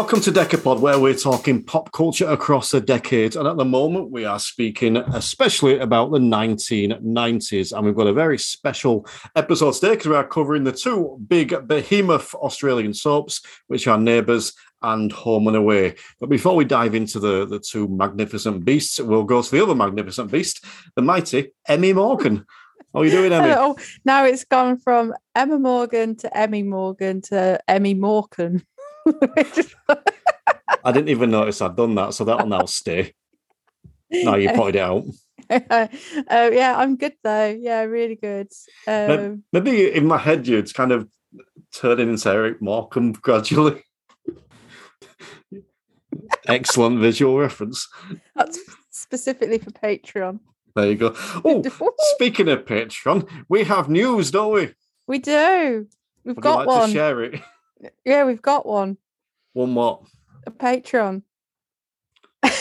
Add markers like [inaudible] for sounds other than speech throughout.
Welcome to Decapod, where we're talking pop culture across the decades. And at the moment, we are speaking especially about the 1990s. And we've got a very special episode today because we are covering the two big behemoth Australian soaps, which are Neighbours and Home and Away. But before we dive into the, the two magnificent beasts, we'll go to the other magnificent beast, the mighty Emmy Morgan. How are you doing, Emmy? Oh, now it's gone from Emma Morgan to Emmy Morgan to Emmy Morgan. [laughs] I didn't even notice I'd done that, so that'll now stay. Now you pointed it out. uh, [laughs] yeah, I'm good though. Yeah, really good. Um, Maybe in my head, you'd kind of turning into Eric Morecambe gradually. Excellent visual reference. That's specifically for Patreon. There you go. Oh, [laughs] speaking of Patreon, we have news, don't we? We do. We've Would got you like one. to share it? Yeah, we've got one. One what? A Patreon.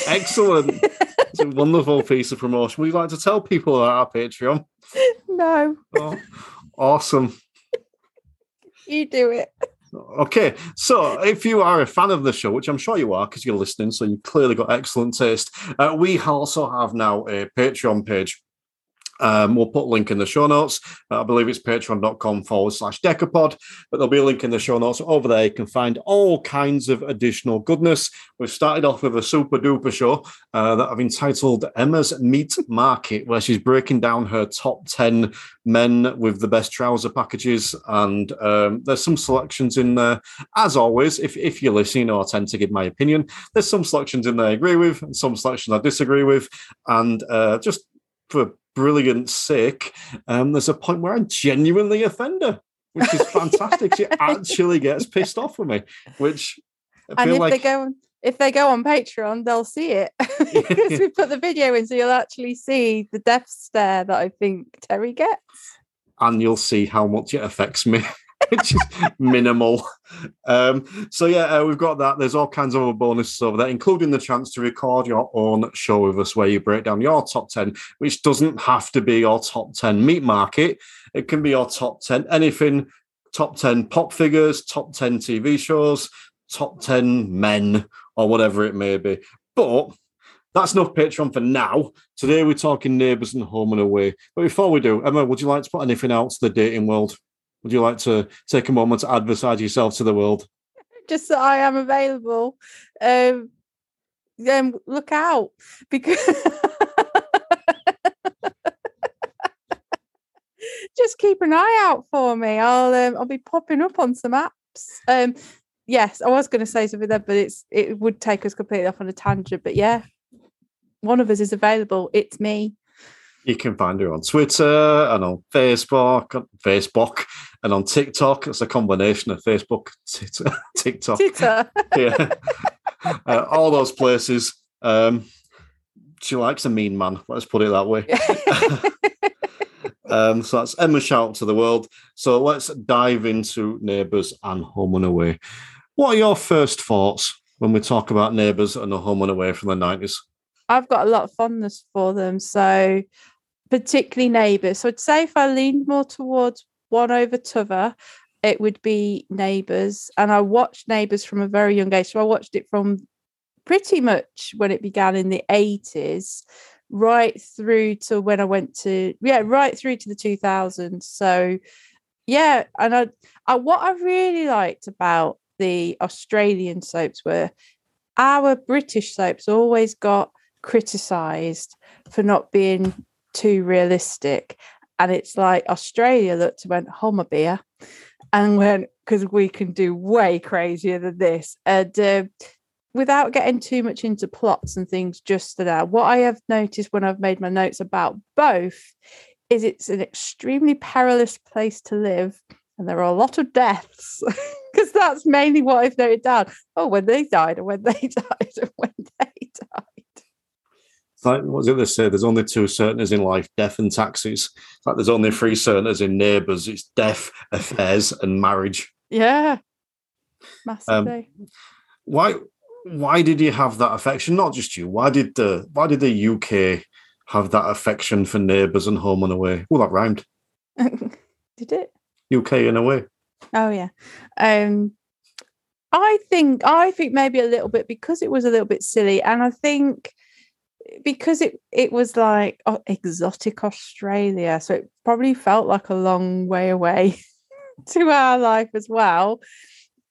Excellent. [laughs] it's a wonderful piece of promotion. We'd like to tell people about our Patreon. no, Oh, awesome. [laughs] you do it. Okay, so if you are a fan of the show, which I'm sure you are because you're listening, so you've clearly got excellent taste, uh, we also have now a Patreon page. Um, we'll put a link in the show notes. Uh, I believe it's patreon.com forward slash decapod, but there'll be a link in the show notes. Over there, you can find all kinds of additional goodness. We've started off with a super duper show uh, that I've entitled Emma's Meat Market, where she's breaking down her top 10 men with the best trouser packages. And um, there's some selections in there. As always, if, if you're listening, or I tend to give my opinion, there's some selections in there I agree with, and some selections I disagree with. And uh, just for brilliant sake, um, there's a point where I genuinely offend her, which is fantastic. she [laughs] actually gets pissed off with me, which I And if like they go if they go on Patreon, they'll see it. [laughs] [laughs] because we put the video in, so you'll actually see the death stare that I think Terry gets. and you'll see how much it affects me, [laughs] which is minimal. Um, so yeah, uh, we've got that. There's all kinds of other bonuses over there, including the chance to record your own show with us, where you break down your top ten, which doesn't have to be your top ten meat market. It can be your top ten anything, top ten pop figures, top ten TV shows, top ten men, or whatever it may be. But that's enough Patreon for now. Today we're talking neighbours and home and away. But before we do, Emma, would you like to put anything out to the dating world? Would you like to take a moment to advertise yourself to the world? [laughs] Just that I am available. Um, then look out because [laughs] just keep an eye out for me. I'll um, I'll be popping up on some apps. Um, yes, I was going to say something there, but it's it would take us completely off on a tangent. But yeah, one of us is available. It's me. You can find her on Twitter and on Facebook, Facebook, and on TikTok. It's a combination of Facebook, [laughs] TikTok, [laughs] yeah, uh, all those places. Um, she likes a mean man. Let's put it that way. [laughs] um, so that's Emma shout to the world. So let's dive into neighbours and home and away. What are your first thoughts when we talk about neighbours and a home and away from the nineties? I've got a lot of fondness for them. So, particularly neighbours. So, I'd say if I leaned more towards one over t'other, it would be neighbours. And I watched neighbours from a very young age. So, I watched it from pretty much when it began in the 80s, right through to when I went to, yeah, right through to the 2000s. So, yeah. And I, I what I really liked about the Australian soaps were our British soaps always got criticized for not being too realistic. And it's like Australia looked and went, Homer beer, and went, because we can do way crazier than this. And uh, without getting too much into plots and things just now, what I have noticed when I've made my notes about both is it's an extremely perilous place to live. And there are a lot of deaths [laughs] because that's mainly what I've noted down. Oh, when they died, and when they [laughs] died, and when they died. Like what was it they say? There's only two certainties in life: death and taxes. It's like there's only three certainties in neighbours: it's death, affairs, and marriage. Yeah, massively. Why? Why did you have that affection? Not just you. Why did the Why did the UK have that affection for neighbours and home and away? Well, that rhymed. [laughs] Did it? UK and away. Oh yeah. Um I think I think maybe a little bit because it was a little bit silly, and I think because it it was like oh, exotic Australia, so it probably felt like a long way away [laughs] to our life as well.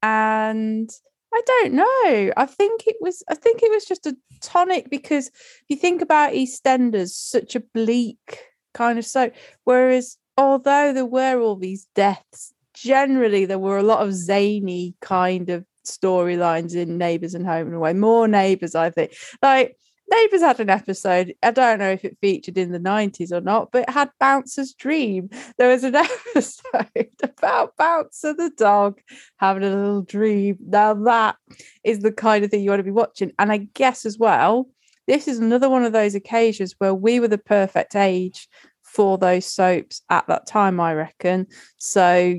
And I don't know. I think it was. I think it was just a tonic because if you think about EastEnders, such a bleak kind of so. Whereas, although there were all these deaths, generally there were a lot of zany kind of storylines in Neighbours and Home and Away. More Neighbours, I think. Like Neighbours had an episode. I don't know if it featured in the 90s or not, but it had Bouncer's Dream. There was an [laughs] episode about Bouncer the dog having a little dream. Now, that is the kind of thing you want to be watching. And I guess as well, this is another one of those occasions where we were the perfect age for those soaps at that time, I reckon. So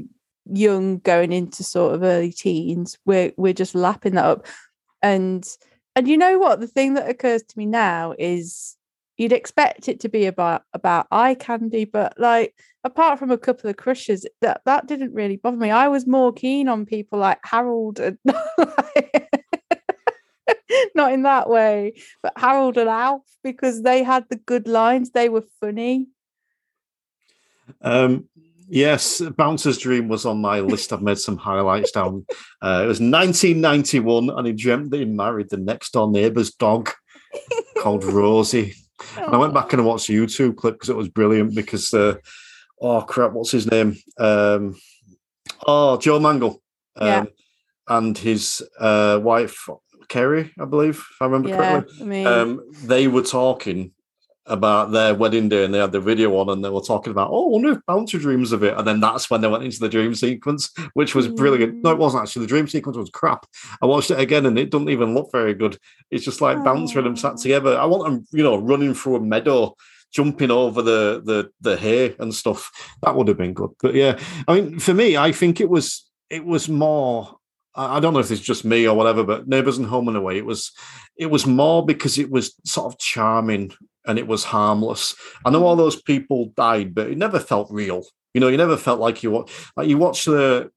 young going into sort of early teens, we're we're just lapping that up. And and you know what? The thing that occurs to me now is you'd expect it to be about about eye candy, but like apart from a couple of crushes, that that didn't really bother me. I was more keen on people like Harold and [laughs] not in that way, but Harold and Alf because they had the good lines. They were funny. Um, Yes, Bouncer's Dream was on my list. I've made some highlights down. Uh, it was 1991, and he dreamt that he married the next door neighbour's dog called [laughs] Rosie. And I went back and watched the YouTube clip because it was brilliant. Because, uh, oh crap, what's his name? Um, oh, Joe Mangel. Um, yeah. And his uh, wife, Kerry, I believe, if I remember yeah, correctly. I mean... um, they were talking about their wedding day and they had the video on and they were talking about, oh, I wonder if Bouncer dreams of it. And then that's when they went into the dream sequence, which was brilliant. No, it mm. wasn't actually. The dream sequence was crap. I watched it again and it doesn't even look very good. It's just like Bouncer and them sat together. I want them, you know, running through a meadow, jumping over the the the hay and stuff. That would have been good. But yeah, I mean, for me, I think it was it was more I don't know if it's just me or whatever, but Neighbours and Home and Away, it was it was more because it was sort of charming and it was harmless. I know all those people died, but it never felt real. You know, you never felt like you like you watch the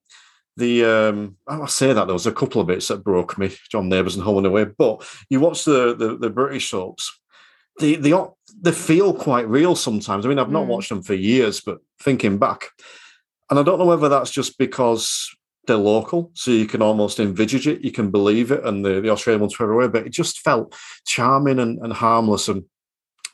the um I say that there was a couple of bits that broke me, John Neighbours and Home and Away, but you watch the the, the British soaps, they they they feel quite real sometimes. I mean, I've not mm. watched them for years, but thinking back, and I don't know whether that's just because they're local, so you can almost envisage it, you can believe it, and the, the Australian ones were away, but it just felt charming and, and harmless. And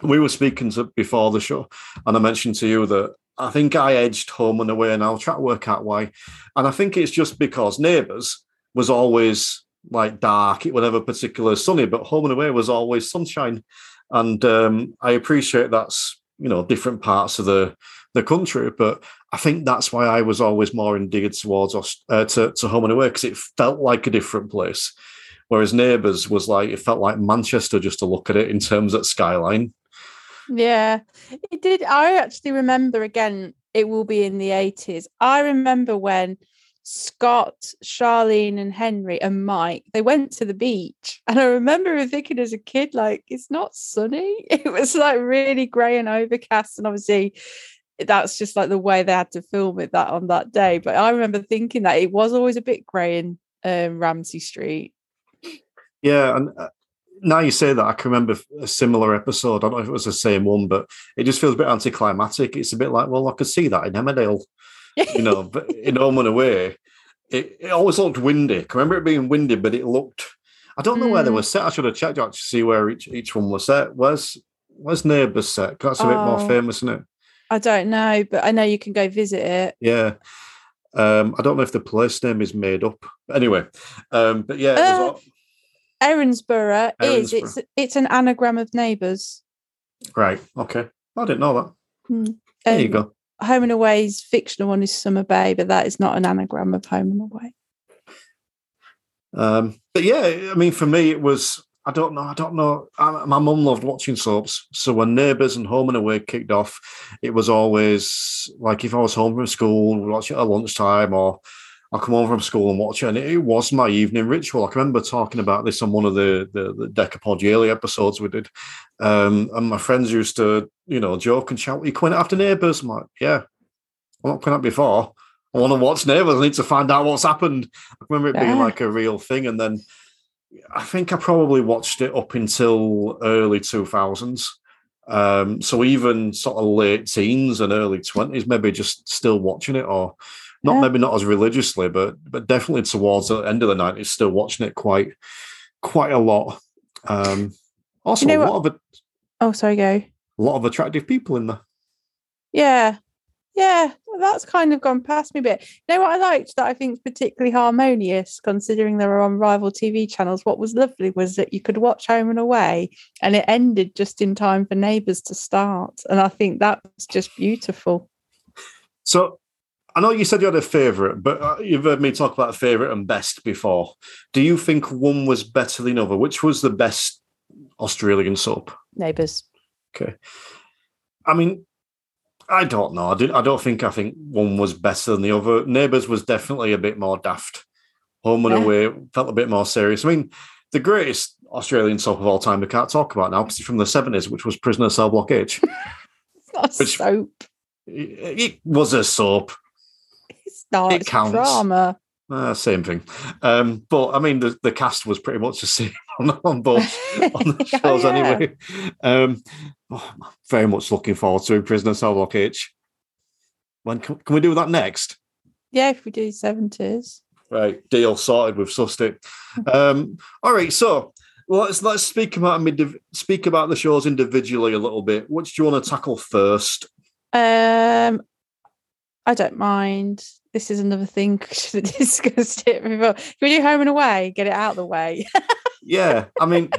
we were speaking to, before the show, and I mentioned to you that I think I edged home and away, and I'll try to work out why. And I think it's just because Neighbours was always like dark, it was never particularly sunny, but home and away was always sunshine. And um, I appreciate that's you know different parts of the the country. But I think that's why I was always more endeared towards us uh, to, to home and away because it felt like a different place. Whereas Neighbours was like it felt like Manchester just to look at it in terms of skyline. Yeah, it did. I actually remember again. It will be in the eighties. I remember when Scott, Charlene, and Henry and Mike they went to the beach, and I remember [laughs] thinking as a kid, like it's not sunny. [laughs] It was like really grey and overcast, and obviously that's just like the way they had to film it that on that day. But I remember thinking that it was always a bit grey in um, Ramsay Street. Yeah, and uh, now you say that, I can remember a similar episode. I don't know if it was the same one, but it just feels a bit anticlimactic. It's a bit like, well, I could see that in Emmerdale, you know, [laughs] but in Home and Away, it, it always looked windy. I remember it being windy, but it looked. I don't know mm. where they were set. I should have checked out to see where each each one was set. Where's Where's Neighbours set? That's a oh. bit more oh. famous, isn't it? I don't know, but I know you can go visit it. Yeah. Um, I don't know if the place name is made up. Anyway, um, but yeah, uh, Erinsborough is it's it's an anagram of neighbours. Right. Okay. I didn't know that. Hmm. There um, you go. Home and Away's fictional one is Summer Bay, but that is not an anagram of Home and Away. Um, but yeah, I mean, for me, it was I don't know. I don't know. I, my mum loved watching soaps. So when Neighbours and Home and Away kicked off, it was always like if I was home from school, we'd watch it at lunchtime, or I'll come home from school and watch it. And it, it, was my evening ritual. I can remember talking about this on one of the the, the Decapod yearly episodes we did. Um, and my friends used to, you know, joke and shout, "Are you coming after Neighbours?" I'm like, "Yeah, I'm not coming out before." I want to watch Neighbours. I need to find out what's happened. I remember it being Yeah. like a real thing, and then I think I probably watched it up until early two thousands. Um, so even sort of late teens and early twenties, maybe just still watching it, or not Yeah. maybe not as religiously, but but definitely towards the end of the nineties, still watching it quite quite a lot. Um, also, know a what- of Oh, sorry, go. a lot of attractive people in there. Yeah. Yeah, that's kind of gone past me a bit. You know what I liked that I think is particularly harmonious, considering there are on rival TV channels? What was lovely was that you could watch Home and Away and it ended just in time for Neighbours to start. And I think that was just beautiful. So I know you said you had a favourite, but uh, you've heard me talk about favourite and best before. Do you think one was better than the other? Which was the best Australian soap? Neighbours. Okay. I mean, I don't know. I, did, I don't think I think one was better than the other. Neighbours was definitely a bit more daft. Home and Yeah. Away felt a bit more serious. I mean, the greatest Australian soap of all time we can't talk about now because it's from the 70s, which was Prisoner Cell Block H. [laughs] It's not Which- soap. it, it was a soap. Counts. drama. Uh, same thing. Um, but I mean, the, the cast was pretty much the [laughs] same on, on both [laughs] on the Oh, shows yeah. anyway. Um, oh, very much looking forward to Prisoner Cell Block H. When can, can we do that next? Yeah, if we do 70s. Right, deal sorted. We've sussed it. Um, all right, so let's let's speak about speak about the shows individually a little bit. Which do you want to tackle first? Um, I don't mind. This is another thing. Have discussed it before. Can we do home and away? Get it out of the way. [laughs] Yeah, I mean,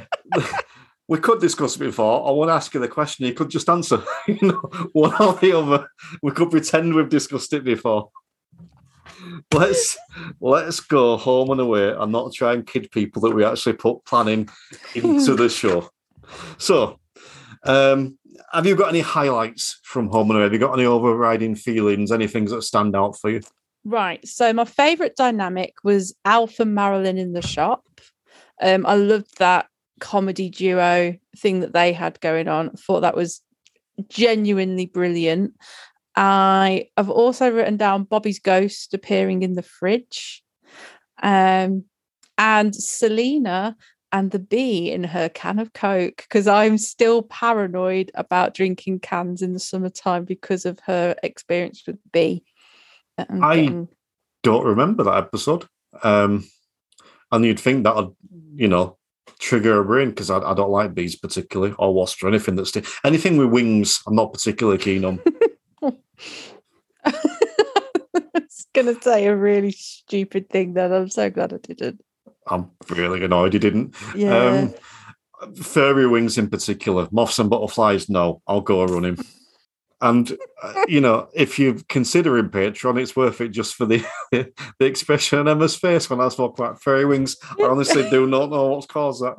we could discuss it before. I want to ask you the question. You could just answer, [laughs] you know, one or the other. We could pretend we've discussed it before. Let's let's go home and away and not try and kid people that we actually put planning into the show. So, um, have you got any highlights from home and away? Have you got any overriding feelings? Any things that stand out for you? Right. So my favourite dynamic was Alf and Marilyn in the shop. Um, I loved that comedy duo thing that they had going on. I thought that was genuinely brilliant. I have also written down Bobby's ghost appearing in the fridge. Um, and Selina and the bee in her can of Coke because I'm still paranoid about drinking cans in the summertime because of her experience with the bee. And I- getting- Don't remember that episode. Um, and you'd think that would, you know, trigger a brain because I, I don't like bees particularly or wasps or anything that's anything with wings. I'm not particularly keen on. [laughs] I was gonna say a really stupid thing that I'm so glad I didn't. I'm really annoyed you didn't. Yeah. Um, furry wings in particular, moths and butterflies. No, I'll go running. And uh, [laughs] you know, if you're considering Patreon, it's worth it just for the [laughs] the expression on Emma's face when I spoke about fairy wings. I honestly do not know what's caused that.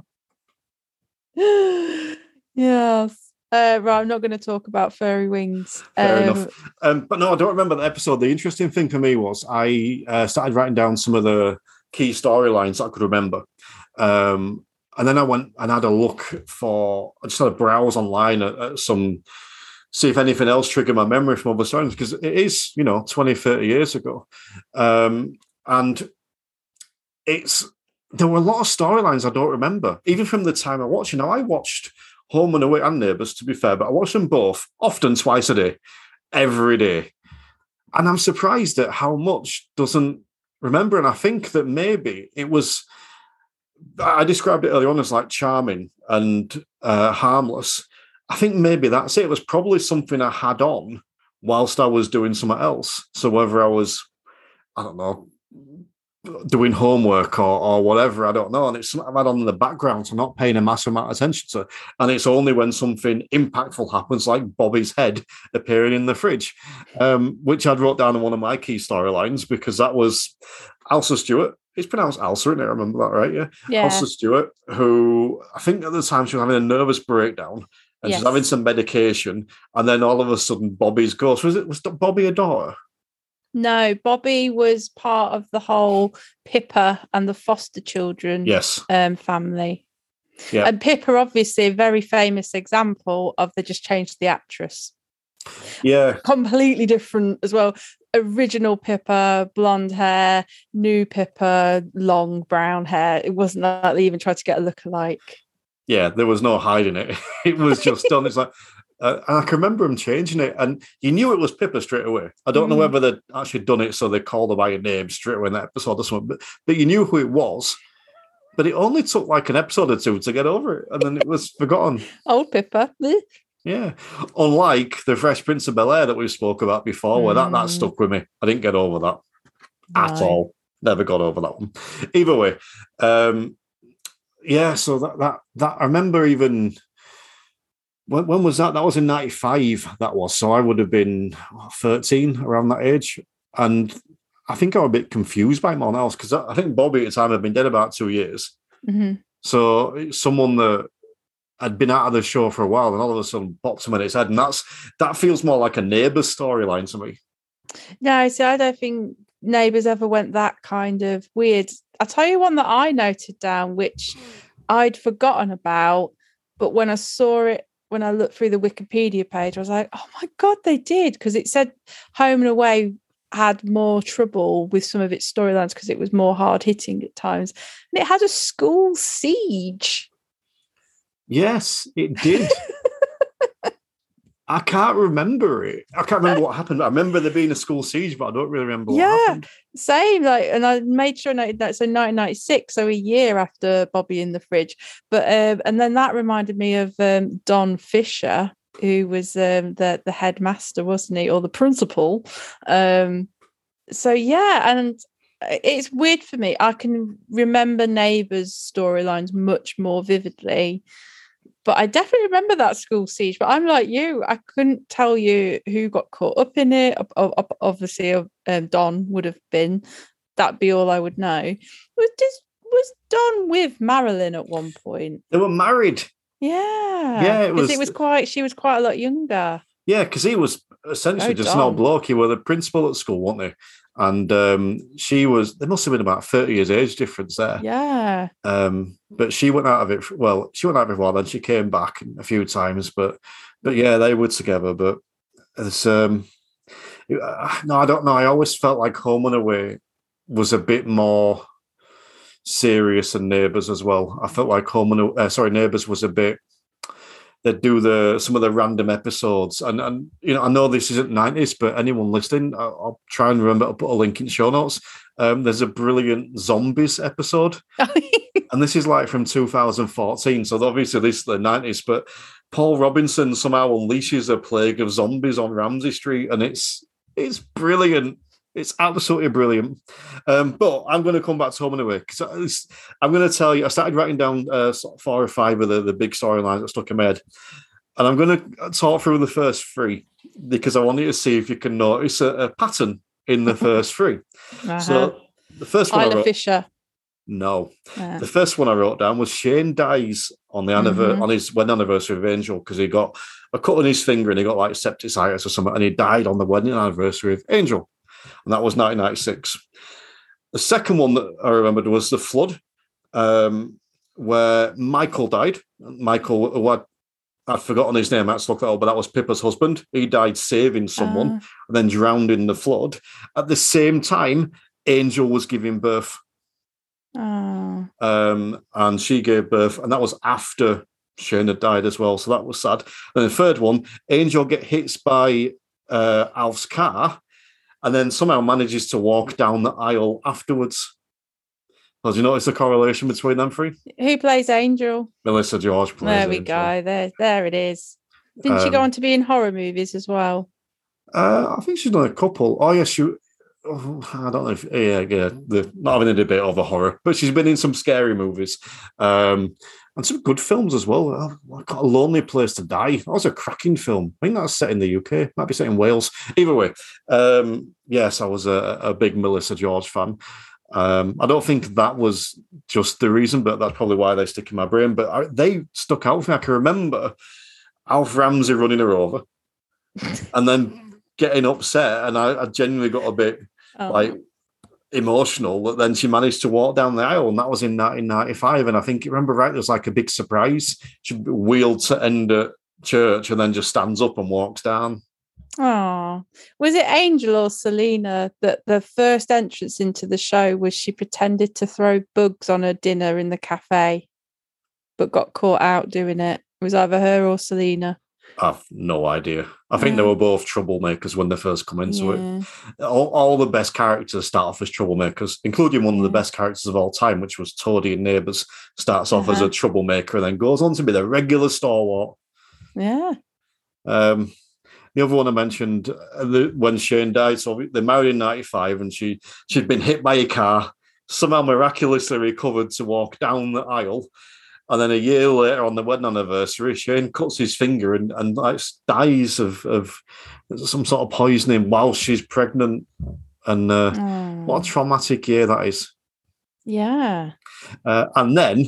[laughs] yes. Uh, right, I'm not going to talk about furry wings. Fair Um, enough. Um, but no, I don't remember the episode. The interesting thing for me was I uh, started writing down some of the key storylines I could remember. Um, and then I went and had a look for, I just had a browse online at, at some, see if anything else triggered my memory from other storylines, because it is, you know, 20, 30 years ago. Um, and it's, there were a lot of storylines I don't remember, even from the time I watched. You know, I watched Home and Away and Neighbours, to be fair, but I watched them both often twice a day, every day. And I'm surprised at how much doesn't remember. And I think that maybe it was, I described it earlier on as like charming and uh, harmless. I think maybe that's it. It was probably something I had on whilst I was doing something else. So whether I was, I don't know, doing homework or, or whatever, I don't know. And it's something I've had on in the background, so I'm not paying a massive amount of attention to. And it's only when something impactful happens, like Bobby's head appearing in the fridge, um, which I'd wrote down in one of my key storylines because that was Ailsa Stewart. It's pronounced Ailsa, isn't it? I remember that right, yeah. yeah. Ailsa Stewart, who I think at the time she was having a nervous breakdown and Yes. she's having some medication, and then all of a sudden Bobby's ghost. Was it was Bobby a daughter? No, Bobby was part of the whole Pippa and the foster children Yes. um, family. Yeah. And Pippa, obviously, a very famous example of they just changed the actress. Yeah, completely different as well. Original Pippa, blonde hair, new Pippa, long brown hair. It wasn't like they even tried to get a look alike. Yeah, there was no hiding it. [laughs] It was just done. It's like, uh, and I can remember him changing it, and you knew it was Pippa straight away. I don't know Mm. whether they'd actually done it so they called her by her name straight away in that episode or something, but, but you knew who it was. But it only took like an episode or two to get over it, and then it was forgotten. Old Pippa. Yeah. Unlike the Fresh Prince of Bel Air that we spoke about before, where that, that Mm. stuck with me. I didn't get over that at all. Never got over that one. Either way. Um yeah, so that that that I remember even when, when was that? That was in 95, that was. So I would have been 13 around that age. And I think I was a bit confused by everyone else because I think Bobby at the time had been dead about two years. Mhm. So it's someone that had been out of the show for a while, and all of a sudden pops him in its head, and that's that feels more like a neighbours storyline to me. No, see, I don't think neighbours ever went that kind of weird. I'll tell you one that I noted down, which hmm. I'd forgotten about, but when I saw it, when I looked through the Wikipedia page, I was like, oh my God, they did. Because it said Home and Away had more trouble with some of its storylines because it was more hard hitting at times. And it had a school siege. Yes, it did. [laughs] I can't remember it. I can't remember what happened. I remember there being a school siege, but I don't really remember what Yeah. happened. Same, like, and I made sure I noted that. So 1996, so a year after Bobby in the fridge. But um, and then that reminded me of um, Don Fisher, who was um, the the headmaster, wasn't he, or the principal? Um, so yeah, and uh, it's weird for me. I can remember Neighbours storylines much more vividly. But I definitely remember that school siege. But I'm like you, I couldn't tell you who got caught up in it. Ob- ob- Obviously, um, Don would have been. That'd be all I would know. Was this, was Don with Marilyn at one point? They were married. Yeah, Yeah, it was- It was quite. She was quite a lot younger. Yeah, because he was essentially Oh, just an old bloke. He was the principal at school, weren't they? And um, she was. There must have been about thirty years age difference there. Yeah, Um, but she went out of it. Well, she went out of it while. Then she came back a few times. But but yeah, they were together. But it's um, uh, no, I don't know. I always felt like Home and Away was a bit more serious than Neighbours as well. I felt like Home and uh, sorry, Neighbours was a bit. They'd do the some of the random episodes, and and you know I know this isn't nineties, but anyone listening, I'll, I'll try and remember to put a link in show notes. Um, there's a brilliant zombies episode [laughs] and this is like from 2014. So obviously this is the 90s, but Paul Robinson somehow unleashes a plague of zombies on Ramsay Street, and it's it's brilliant. It's absolutely brilliant. Um, but I'm going to come back to Home and Away because I'm going to tell you. I started writing down uh, four or five of the, the big storylines that stuck in my head, and I'm going to talk through the first three because I want you to see if you can notice a, a pattern in the [laughs] first three. uh-huh. So the first one, I wrote, Fisher. no, Uh, the first one I wrote down was Shane dies on the anniversary Mhm. on his wedding anniversary of Angel because he got a cut on his finger and he got like septicemia or something, and he died on the wedding anniversary of Angel, and that was 1996. The second one that I remembered was the flood, um, where Michael died. Michael, who I'd, I'd forgotten his name. I had to look that up, but that was Pippa's husband. He died saving someone ah, and then drowned in the flood. At the same time, Angel was giving birth oh, um, and she gave birth, and that was after Shane had died as well. So that was sad. And the third one, Angel get hit by uh, Alf's car, and then somehow manages to walk down the aisle afterwards. Have you noticed the correlation between them three? who plays Angel? Melissa George plays. There we Angel. go. There, there it is. Didn't she go Um, on to be in horror movies as well? Uh, I think she's done a couple. Oh yes, she. oh, I don't know if yeah, yeah. The, not having a debate over horror, but she's been in some scary movies, um, and some good films as well. Oh, I got a lonely place to die. That was a cracking film. I think that's set in the UK. Might be set in Wales. Either way, um, yes, I was a, a big Melissa George fan. Um, I don't think that was just the reason, but that's probably why they stick in my brain. But I, they stuck out for me. I can remember Alf Ramsey running her over, [laughs] and then getting upset, and I, I genuinely got a bit Oh, like emotional that then she managed to walk down the aisle, and that was in 1995. And I think, remember right, there was like a big surprise. She wheeled to end at church and then just stands up and walks down. Oh, was it Angel or Selina that the first entrance into the show was she pretended to throw bugs on her dinner in the cafe, but got caught out doing it? It was either her or Selina. I've no idea. I think they were both troublemakers when they first come into it. All, all the best characters start off as troublemakers, including one of the best characters of all time, which was Toadie in Neighbours. Starts off as Uh-huh. a troublemaker and then goes on to be the regular stalwart. Yeah. Um, the other one I mentioned uh, the, when Shane died, so they married in '95, and she she'd been hit by a car, somehow miraculously recovered to walk down the aisle, and then a year later on the wedding anniversary, Shane cuts his finger and and like dies of of some sort of poisoning while she's pregnant, and uh, what Oh, a traumatic year that is. yeah. Uh, and then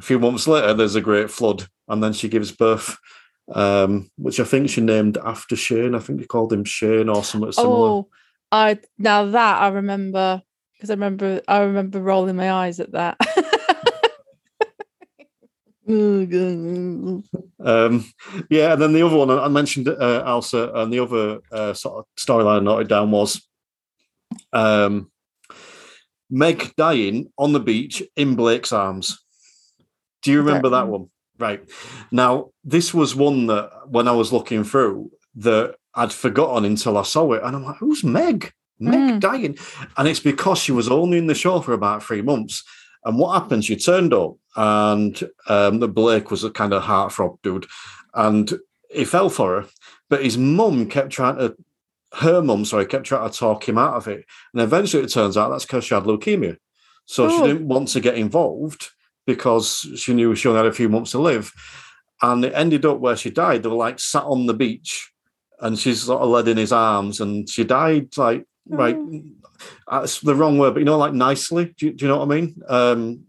a few months later, there's a great flood, and then she gives birth, um, which I think she named after Shane. I think they called him Shane or something similar. Oh, I now that I remember because I remember I remember rolling my eyes at that. [laughs] [laughs] Um, yeah, and then the other one I mentioned, uh, Ailsa, and the other uh, sort of storyline I noted down was um, Meg dying on the beach in Blake's arms. Do you remember that one? Right. Now, this was one that when I was looking through that I'd forgotten until I saw it, and I'm like, "Who's Meg? Meg Mm. dying?" And it's because she was only in the show for about three months. And what happens? You turned up, and um, the Blake was a kind of heartthrob dude, and he fell for her. But his mum kept trying to, her mum, sorry, kept trying to talk him out of it. And eventually, it turns out that's because she had leukemia, so she Oh. didn't want to get involved because she knew she only had a few months to live. And it ended up where she died. They were like sat on the beach, and she's sort of led in his arms, and she died like right. That's the wrong word, but you know, like nicely. Do you, do you know what I mean? Um,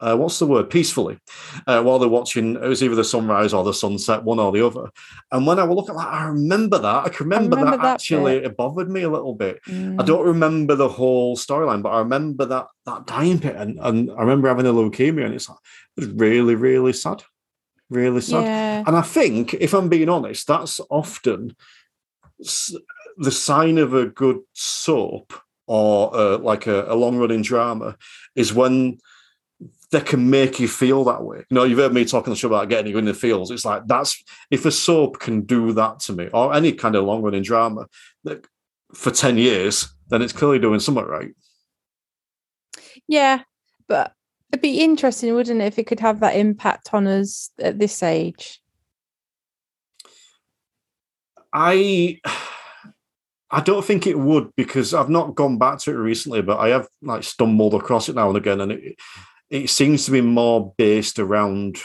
uh, what's the word? Peacefully. Uh, while they're watching, it was either the sunrise or the sunset, one or the other. And when I would look at that, I remember that. I can remember, remember that, that actually. It bothered me a little bit. I Mm. don't remember the whole storyline, but I remember that that dying bit, and, and I remember having a leukemia, and it's like, it was really, really sad, really sad. Yeah. And I think, if I'm being honest, that's often the sign of a good soap or uh, like a, a long running drama is when they can make you feel that way. You know, you've heard me talking the show about getting you in the feels. It's like that's if a soap can do that to me, or any kind of long running drama that for 10 years, then it's clearly doing something right. Yeah. But it'd be interesting, wouldn't it, if it could have that impact on us at this age? I I don't think it would because I've not gone back to it recently, but I have like stumbled across it now and again, and it it seems to be more based around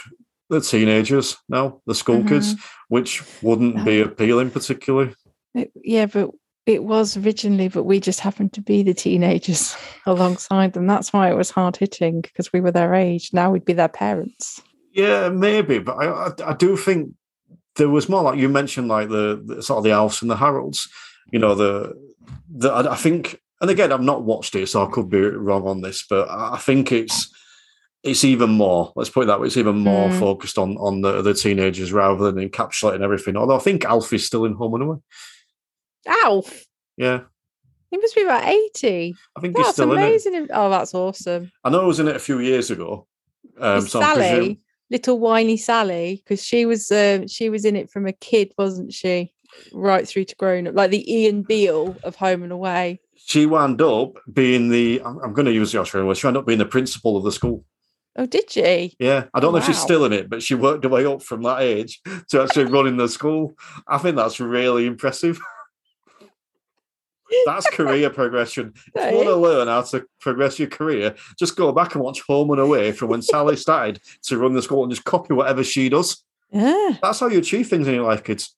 the teenagers now, the school mm-hmm. kids, which wouldn't be uh-huh. appealing particularly. It- yeah, but it was originally, but we just happened to be the teenagers [sighs] alongside them. That's why it was hard hitting because we were their age. Now we'd be their parents. Yeah, maybe, but I I, I do think there was more like you mentioned, like the, the sort of the Alfs and the Harolds. You know, the the I, I think, and again, I've not watched it, so I could be wrong on this, but I I think it's it's even more. Let's put it that way. It's even more Mm. focused on on the, the teenagers rather than encapsulating everything. Although I think Alfie's still in Home and Away. Alf, Yeah, he must be about 80. I think he's That's still in it. amazing. Oh, that's awesome. I know he was in it a few years ago. Um, so Sally, little whiny Sally, because she was uh, she was in it from a kid, wasn't she? Right through to grown up, like the Ian Beale of Home and Away. she wound up being the. I'm, I'm going to use the Australian word. She wound up being the principal of the school. Oh, did she? Yeah, I don't know if she's still in it, but she worked her way up from that age to actually running the school. I think that's really impressive. [laughs] That's career progression. If you want to learn how to progress your career, just go back and watch Home and Away from when Sally started to run the school and just copy whatever she does. Yeah. That's how you achieve things in your life, kids.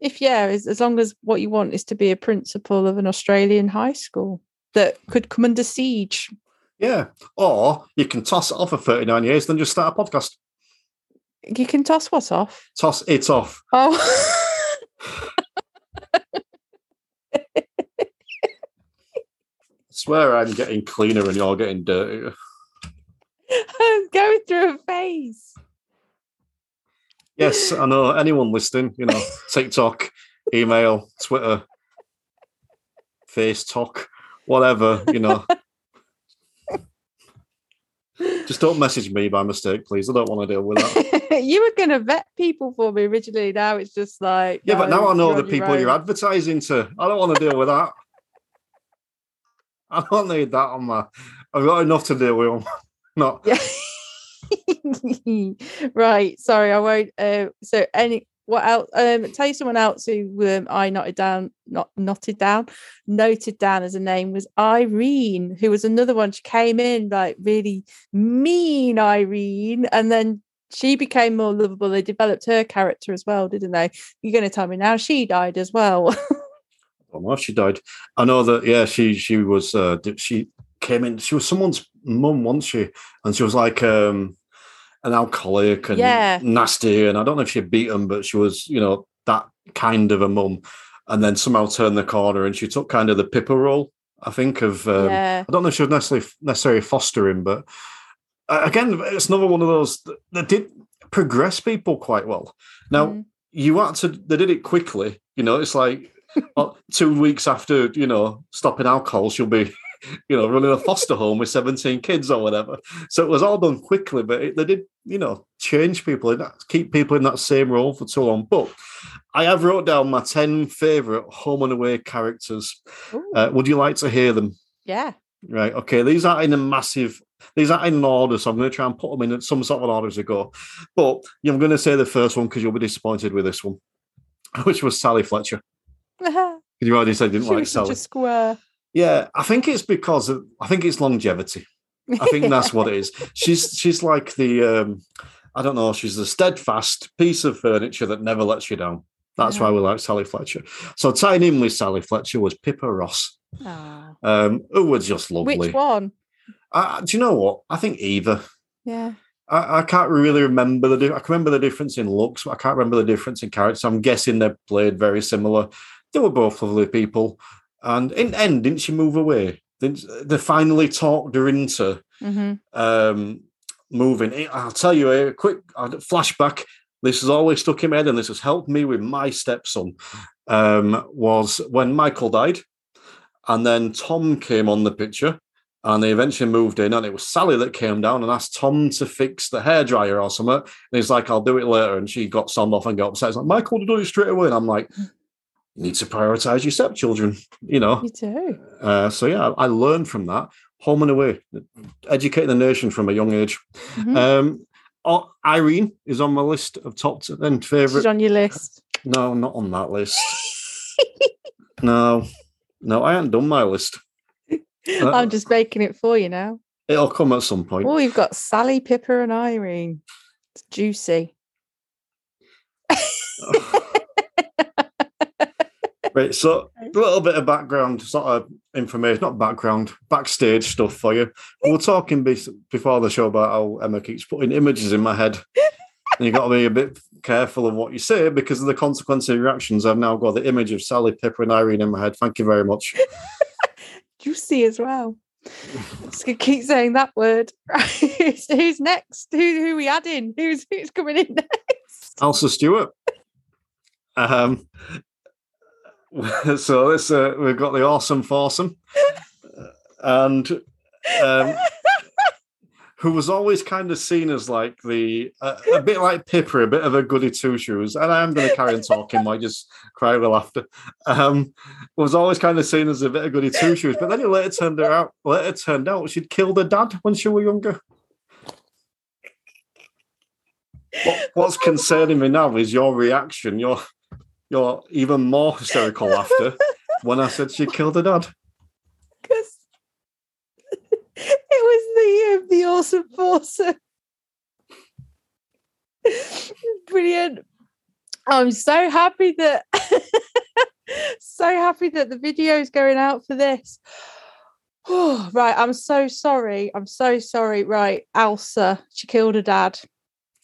If yeah, as, as long as what you want is to be a principal of an Australian high school that could come under siege. Yeah. Or you can toss it off for 39 years, then just start a podcast. You can toss what off. Toss it off. Oh. I [laughs] swear I'm getting cleaner and you're getting dirtier. [laughs] I'm going through a phase. Yes, I know. Anyone listening, you know, [laughs] TikTok, email, Twitter, Face Talk, whatever, you know. [laughs] Just don't message me by mistake, please. I don't want to deal with that. [laughs] you were going to vet people for me originally. Now it's just like. Yeah, but now I know the your people you're advertising to. I don't want to deal with that. I don't need that on my. I've got enough to deal with. Not Yeah. [laughs] right. Sorry, I won't. Uh, so any what else? Um, tell you someone else who um, I noted down, not noted down, noted down as a name was Irene, who was another one. She came in like really mean Irene, and then she became more lovable. They developed her character as well, didn't they? You're going to tell me now she died as well. [laughs] I if she died. I know that. Yeah, she she was. Uh, she came in. She was someone's mum, wasn't she? And she was like um, an alcoholic and Yeah. nasty. And I don't know if she beat him, but she was, you know, that kind of a mum. And then somehow turned the corner and she took kind of the Pippa role. I think of. Um, yeah. I don't know if she was necessarily necessarily fostering, but uh, again, it's another one of those that, that did progress people quite well. Now Mm. you had to. They did it quickly. You know, it's like uh, two weeks after you know stopping alcohol, she'll be. You know, running a foster home with 17 kids or whatever. So it was all done quickly, but it, they did, you know, change people and keep people in that same role for too long. But I have wrote down my 10 favorite home and away characters. Uh, would you like to hear them? yeah. Right. Okay. These are in a massive. These aren't in order, so I'm going to try and put them in some sort of order as we go. But I'm going to say the first one because you'll be disappointed with this one, [laughs] which was Sally Fletcher. [laughs] You already said you didn't she like Sally. a square. Yeah, I think it's because of. I think it's longevity. I think that's what it is. [laughs] She's she's like the. um I don't know. She's the steadfast piece of furniture that never lets you down. That's why we like Sally Fletcher. So tying in with Sally Fletcher was Pippa Ross, Ah. um, who was just lovely. Which one? Uh, do you know what? I think either. Yeah. I, I can't really remember the. di- I can remember the difference in looks, but I can't remember the difference in character. I'm guessing they played very similar. They were both lovely people, and in the end, didn't she move away? Didn't, they finally talked her into hmm um, moving. I'll tell you a quick flashback. This has always stuck in my head, and this has helped me with my stepson. Um, was when Michael died, and then Tom came on the picture, and they eventually moved in, and it was Sally that came down and asked Tom to fix the hairdryer or something. And he's like, "I'll do it later," and she got stormed off and got upset. It's like Michael would do it straight away, and I'm like. You need to prioritize your stepchildren, you know. You do. Uh, so yeah, I learned from that. Home and away, educate the nation from a young age. Mhm. Um, oh, Irene is on my list of top ten She's favorite. on your list. No, not on that list. [laughs] No, no, I haven't done my list. Uh, I'm just making it for you now. It'll come at some point. Oh, you've got Sally, Pippa, and Irene. It's juicy. [laughs] [laughs] Right, so a little bit of background, sort of information, not background, backstage stuff for you. We were talking before the show about how Emma keeps putting images in my head. And you've got to be a bit careful of what you say because of the consequence of your actions. I've now got the image of Sally, Pippa, and Irene in my head. Thank you very much. [laughs] Juicy as well. Just gonna keep saying that word. [laughs] Right. who's next? Who who we adding? Who's who's coming in [laughs] next? Ailsa Stewart. Um, [laughs] so this uh, we've got the awesome foursome, and um, who was always kind of seen as like the uh, a bit like Pippa, a bit of a goody two shoes. And I am going to carry on talking. I just cry with laughter. Um, was always kind of seen as a bit of goody two shoes, but then it later turned out. Later turned out she'd killed her dad when she was younger. What, what's concerning me now is your reaction. Your your even more hysterical laughter when I said she killed her dad. Because it was the um, the awesome foursome. Brilliant. I'm so happy that [laughs] so happy that the video is going out for this. Oh, [sighs] right, I'm so sorry. I'm so sorry. Right, Ailsa, she killed her dad.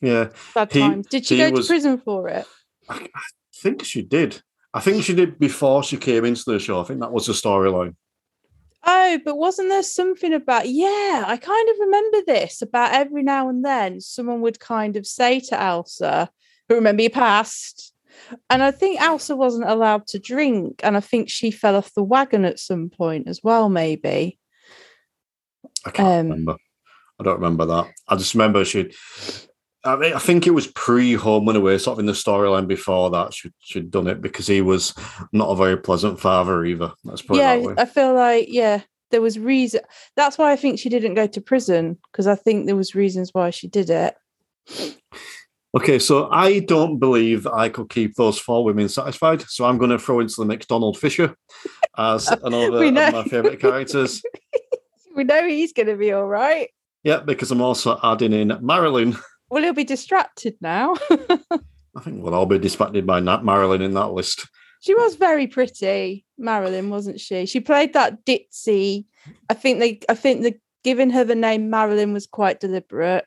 Yeah, Bad He- times. Did she go was- to prison for it? I think she did. I think she did before she came into the show. I think that was the storyline. Oh, but wasn't there something about? Yeah, I kind of remember this about every now and then someone would kind of say to Ailsa, "But remember your past." And I think Ailsa wasn't allowed to drink, and I think she fell off the wagon at some point as well, maybe. I can't Um, remember. I don't remember that. I just remember she. I mean, I think it was pre Home and Away, sort of in the storyline before that. She, she'd done it because he was not a very pleasant father either. Let's put that yeah. I feel like yeah, there was reason. That's why I think she didn't go to prison because I think there was reasons why she did it. Okay, so I don't believe that I could keep those four women satisfied. So I'm going to throw into the mix Donald Fisher as [laughs] another of my favourite characters. [laughs] We know he's going to be all right. Yeah, because I'm also adding in Marilyn. [laughs] Well, he'll be distracted now. [laughs] I think we'll all be distracted by Nat Marilyn in that list. she was very pretty, Marilyn, wasn't she? She played that ditzy. I think they. I think the giving her the name Marilyn was quite deliberate.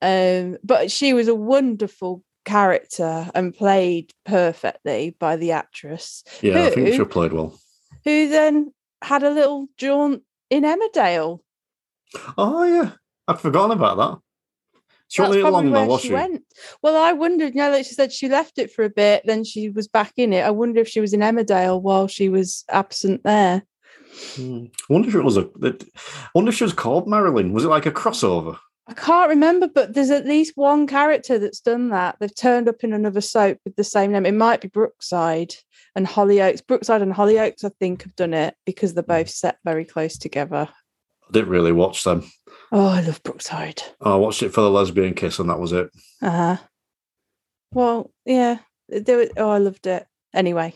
Um, but she was a wonderful character and played perfectly by the actress. Yeah, I think she played well. who then had a little jaunt in Emmerdale. Oh, yeah. I'd forgotten about that. That's probably where she she? went. Well, I wondered, you know, like she said she left it for a bit, then she was back in it. I wonder if she was in Emmerdale while she was absent there. Hmm. I wonder if it was a. I wonder if she was called Marilyn. Was it like a crossover? I can't remember, but there's at least one character that's done that. They've turned up in another soap with the same name. It might be Brookside and Hollyoaks. Brookside and Hollyoaks, I think, have done it because they're both set very close together. I didn't really watch them. Oh, I love Brookside. I watched it for the lesbian kiss, and that was it. Uh-huh. Well, yeah. There was, oh, I loved it. Anyway.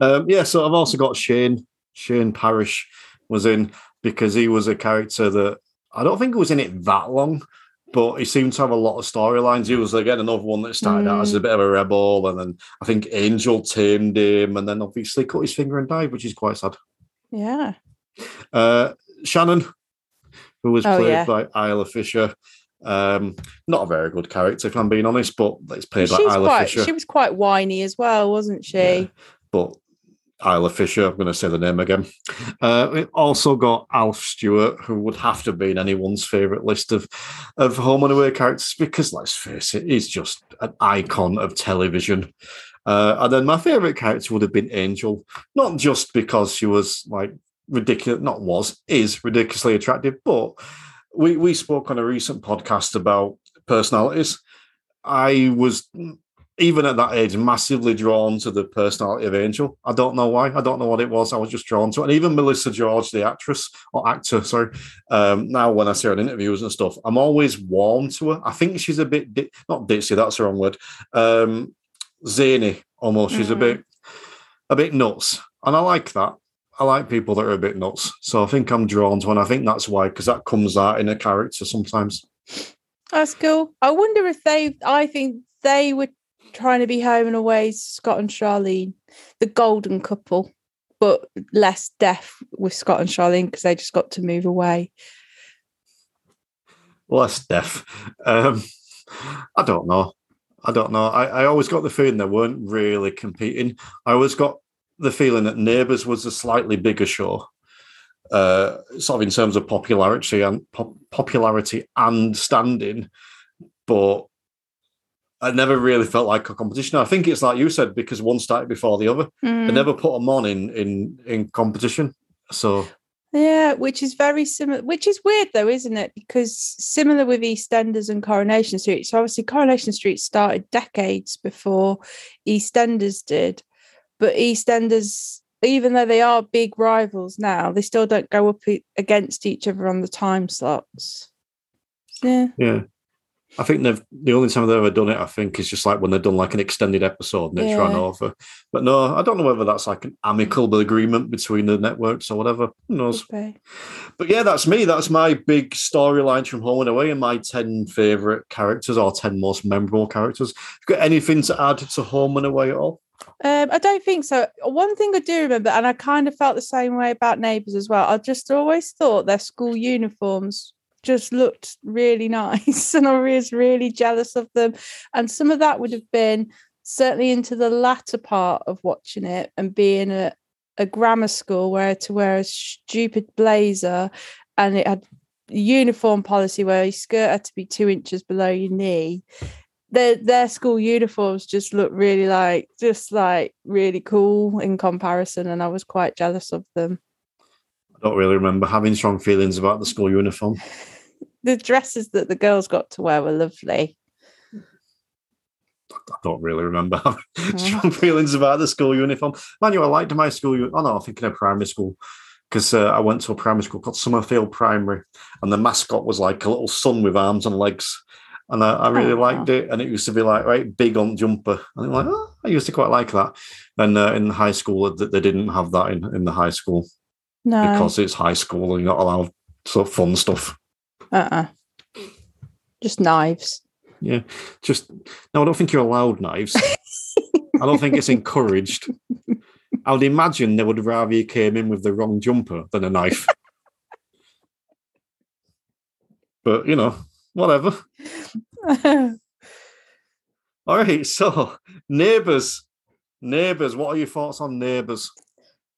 Um, yeah, so I've also got Shane. Shane Parrish was in because he was a character that I don't think he was in it that long, but he seemed to have a lot of storylines. He was again another one that started out as a bit of a rebel, and then I think Angel tamed him, and then obviously cut his finger and died, which is quite sad. Yeah. Uh, Shannon, who was Oh, played yeah. by Isla Fisher. Um, not a very good character, if I'm being honest, but it's played by Isla quite Fisher. she was quite whiny as well, wasn't she? Yeah. but Isla Fisher, I'm going to say the name again. Uh, we also got Alf Stewart, who would have to be in anyone's favourite list of, of home and away characters because, let's face it, he's just an icon of television. Uh, and then my favourite character would have been Angel, not just because she was like ridiculous, not was, is ridiculously attractive, but we, we spoke on a recent podcast about personalities. I was even at that age, massively drawn to the personality of Angel. I don't know why. I don't know what it was. I was just drawn to it. And even Melissa George, the actress or actor, sorry. Um, now, when I see her in interviews and stuff, I'm always warm to her. I think she's a bit di- not ditzy. That's the wrong word. Um, zany almost. She's a Mhm. bit a bit nuts, and I like that. I like people that are a bit nuts. So I think I'm drawn to, and I think that's why because that comes out in a character sometimes. That's cool. I wonder if they I think they were trying to be home and away, Scott and Charlene, the golden couple, but less deaf with Scott and Charlene because they just got to move away. less deaf. Um, I don't know. I don't know. I, I always got the feeling they weren't really competing. I always got the feeling that Neighbours was a slightly bigger show, uh, sort of in terms of popularity and pop- popularity and standing, but I never really felt like a competition. I think it's like you said because one started before the other. They Mm. never put them on in in in competition. So Yeah, which is very similar, which is weird though, isn't it? Because similar with EastEnders and Coronation Street. So obviously Coronation Street started decades before EastEnders did, but EastEnders, even though they are big rivals now, they still don't go up against each other on the time slots. Yeah, Yeah. I think they've the only time they've ever done it, I think, is just like when they've done like an extended episode and it's run over. But no, I don't know whether that's like an amicable agreement between the networks or whatever. Who knows? be. But yeah, that's me. That's my big storylines from Home and Away and my 10 favourite characters or 10 most memorable characters. You got anything to add to Home and Away at all? Um, I don't think so. One thing I do remember, and I kind of felt the same way about neighbours as well. I just always thought their school uniforms just looked really [laughs] nice, and I was really jealous of them. And some of that would have been certainly into the latter part of watching it and being a, a grammar school where to wear a stupid blazer, and it had uniform policy where your skirt had to be two inches below your knee. Their their school uniforms just look really like just like really cool in comparison, and I was quite jealous of them. I don't really remember having strong feelings about the school uniform. [laughs] the dresses that the girls got to wear were lovely. I don't really remember [laughs] having strong feelings about the school uniform. Man, you I liked my school. Oh no, I'm thinking of primary school because uh, I went to a primary school called Summerfield Primary, and the mascot was like a little sun with arms and legs, and I, I really Oh. liked it. And it used to be like right big on jumper, and I'm like, oh, I used to quite like that. And uh, in high school, th- they didn't have that in, in the high school No, because it's high school and you're not allowed sort of fun stuff. uh-uh. just knives. Yeah, just no, I don't think you're allowed knives. I don't think it's encouraged. I would imagine they would rather you came in with the wrong jumper than a knife. [laughs] but you know, whatever. [laughs] All right, so neighbours, neighbours. What are your thoughts on neighbours?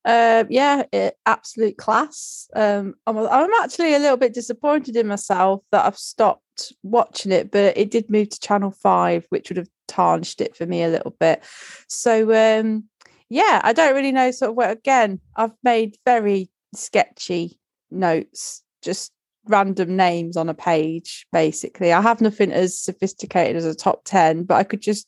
Uh, yeah, it, absolute class. Um, I'm, I'm actually a little bit disappointed in myself that I've stopped watching it, but it did move to Channel Five, which would have tarnished it for me a little bit. So, um, yeah, I don't really know. Sort of where again, I've made very sketchy notes, just random names on a page. Basically, I have nothing as sophisticated as a top ten, but I could just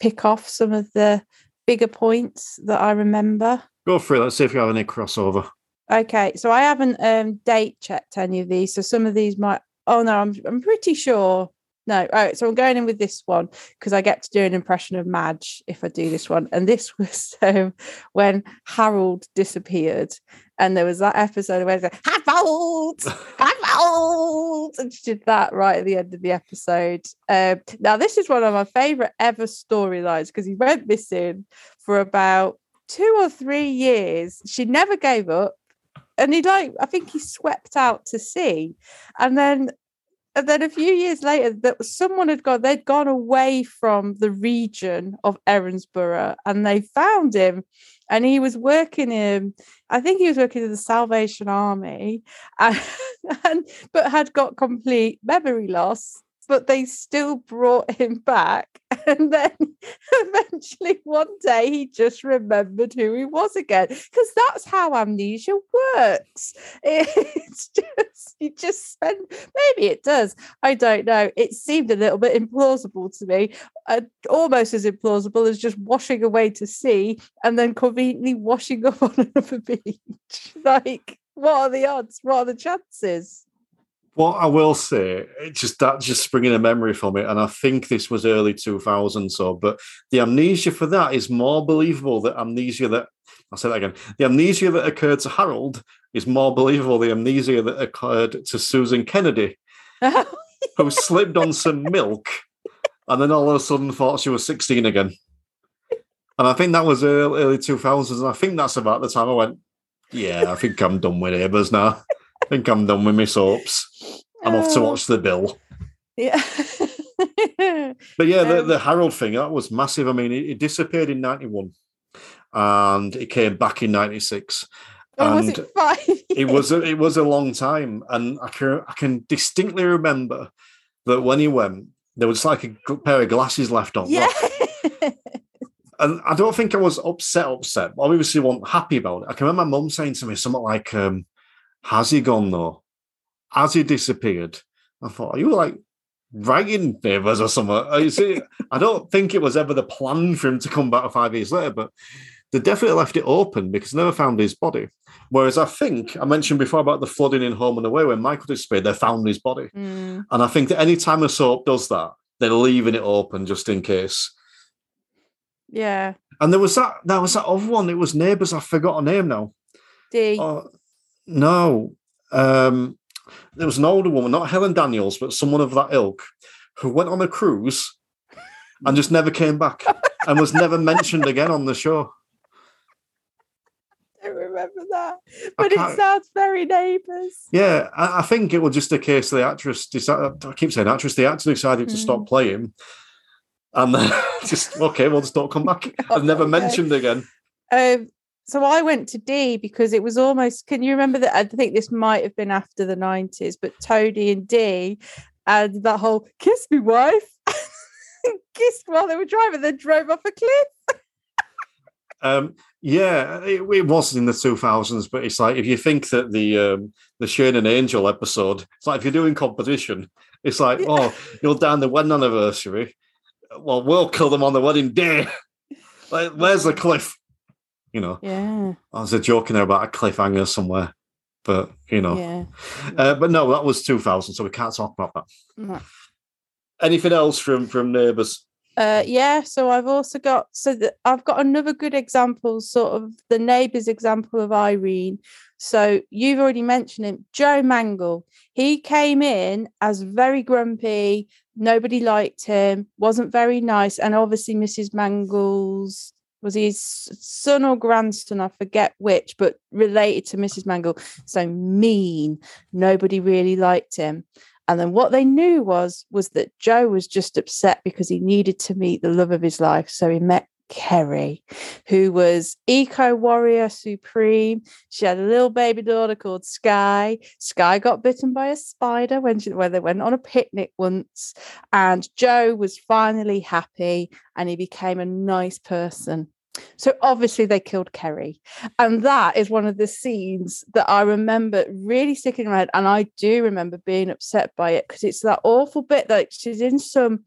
pick off some of the bigger points that I remember. Go for it. Let's see if you have any crossover. Okay, so I haven't um date checked any of these, so some of these might. Oh no, I'm I'm pretty sure. No, all right. So I'm going in with this one because I get to do an impression of Madge if I do this one, and this [laughs] was um, when Harold disappeared, and there was that episode where it's like Harold, Harold, and she did that right at the end of the episode. Um, now this is one of my favorite ever storylines because he went missing for about two or three years. She never gave up. And he like, I think he swept out to sea. And then and then a few years later, that someone had gone, they'd gone away from the region of Erinsborough and they found him. And he was working in, I think he was working in the Salvation Army, [laughs] and, and but had got complete memory loss. But they still brought him back. [laughs] And then eventually one day he just remembered who he was again. Because that's how amnesia works. [laughs] It's just, you just spend, maybe it does. I don't know. It seemed a little bit implausible to me, uh, almost as implausible as just washing away to sea and then conveniently washing up [laughs] on another beach. like, what are the odds? What are the chances? What I will say, it just that just springing a memory from it, and I think this was early 2000s. So, but the amnesia for that is more believable than amnesia that I'll say that again. The amnesia that occurred to Harold is more believable than the amnesia that occurred to Susan Kennedy, [laughs] who slipped on some milk and then all of a sudden thought she was 16 again. And I think that was early, early 2000s. And I think that's about the time I went, yeah, I think I'm done with neighbours now. I think I'm done with my soaps. I'm off to Oh. watch the bill. yeah. [laughs] But yeah, the, Um, the Harold thing, that was massive. I mean, it, it disappeared in 91 and it came back in 96. Or was and it five? it was a, it was a long time, and I can I can distinctly remember that when he went, there was like a pair of glasses left on. yeah. and I don't think I was upset, upset. but Obviously, wasn't happy about it. I can remember my mum saying to me something like, um, "Has he gone though? Has he disappeared?" I thought, "Are you like writing neighbours or something?" Uh, see, [laughs] I don't think it was ever the plan for him to come back five years later, but they definitely left it open because they never found his body. Whereas I think I mentioned before about the flooding in Home and Away when Michael disappeared, they found his body. Mm, And I think that any time a soap does that, they're leaving it open just in case. yeah. And there was that there was that other one. It was Neighbours. I forgot her name now. D. Oh, no, um, there was an older woman, not Helen Daniels, but someone of that ilk, who went on a cruise and just never came back and was never mentioned again on the show. I don't remember that. But it sounds very neighbours. Yeah, I, I think it was just a case the actress decided. I keep saying actress. The actor decided to stop playing, and then [laughs] just okay, well, just don't come back. [laughs] I've never Okay. mentioned again. Um, so I went to D because it was almost. Can you remember that? I think this might have been after the nineties, but Toadie and D, and that whole "kiss me, wife." [laughs] kissed while they were driving, then drove off a cliff. Um, yeah, it, it was in the 2000s, but it's like if you think that the um, the Shane and Angel episode, it's like if you're doing competition, it's like, oh, you're down the wedding anniversary. Well, we'll kill them on the wedding day. [laughs] like, where's the cliff? You know, Yeah, I was a joking there about a cliffhanger somewhere, but you know, yeah. uh, but no, that was 2000, so we can't talk about that. No. Anything else from from neighbours? Uh, yeah, so I've also got so that I've got another good example, sort of the neighbours example of Irene. So you've already mentioned him, Joe Mangel. He came in as very grumpy. Nobody liked him. wasn't very nice, and obviously Mrs. Mangel's was his son or grandson, I forget which, but related to Mrs. Mangel. So mean. Nobody really liked him. And then what they knew was was that Joe was just upset because he needed to meet the love of his life. So he met Kerry, who was eco warrior supreme. She had a little baby daughter called Sky. Sky got bitten by a spider when she, when they went on a picnic once, and Joe was finally happy and he became a nice person. So obviously they killed Kerry. And that is one of the scenes that I remember really sticking around. And I do remember being upset by it because it's that awful bit that she's in some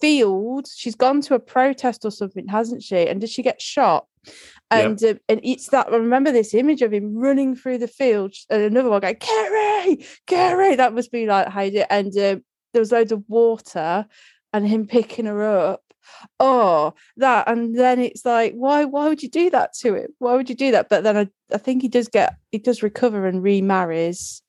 field. She's gone to a protest or something, hasn't she? And did she get shot? And uh, and it's that I remember this image of him running through the field and another one going, Kerry, Kerry. That must be like how you did. And uh, there was loads of water and him picking her up oh that and then it's like why why would you do that to him why would you do that but then i, I think he does get he does recover and remarries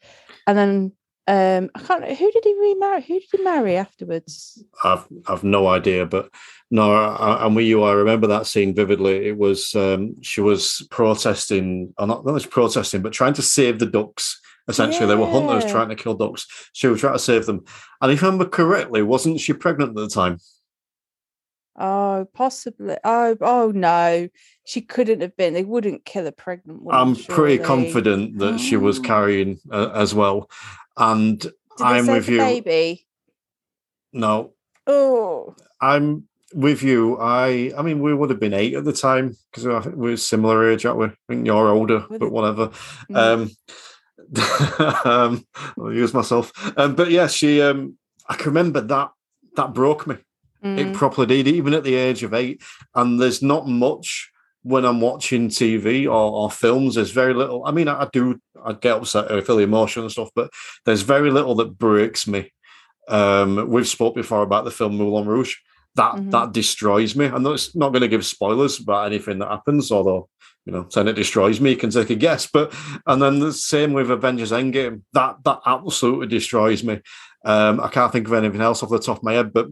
and then um i can't who did he remarry who did he marry afterwards I've I've no idea, but no, I, I'm with you. I remember that scene vividly. It was um, she was protesting, or not not just protesting, but trying to save the ducks. Essentially, they were hunters trying to kill ducks. She was trying to save them, and if I remember correctly, wasn't she pregnant at the time? Oh possibly oh oh no she couldn't have been they wouldn't kill a pregnant woman I'm pretty surely. confident that she was Oh. carrying uh, as well, and Did I'm with you. baby No, oh I'm with you. I I mean, we would have been eight at the time because I think we're similar age, aren't we? I think you're older, Would but it- whatever. Mm. Um, [laughs] um, I'll use myself. Um, but yeah, she. Um, I can remember that. That broke me. It Mm. properly did, even at the age of eight. And there's not much when I'm watching TV or, or films. There's very little. I mean, I, I do. I get upset. I feel emotional and stuff, but there's very little that breaks me. Um, we've spoke before about the film Moulin Rouge. That Mhm. that destroys me. I'm not, not going to give spoilers about anything that happens, although you know, saying it destroys me, you can take a guess. But and then the same with Avengers Endgame. That that absolutely destroys me. Um, I can't think of anything else off the top of my head, but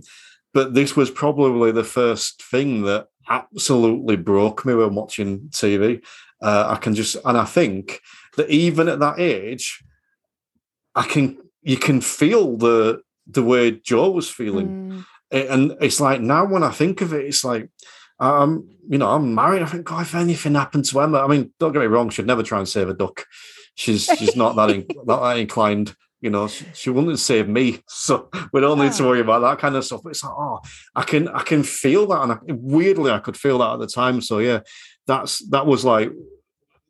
but this was probably the first thing that absolutely broke me when watching TV. Uh, I can just and I think that even at that age, I can you can feel the the way Joe was feeling Mm. and it's like now when I think of it, it's like um, you know, I'm married. I think, God, if anything happened to Emma, I mean, don't get me wrong, she'd never try and save a duck. She's she's not that in, [laughs] not that inclined. You know, she, she wouldn't save me, [laughs] so we don't need to worry about that kind of stuff. But it's like, oh, I can I can feel that, and I, weirdly, I could feel that at the time. So yeah, that's that was like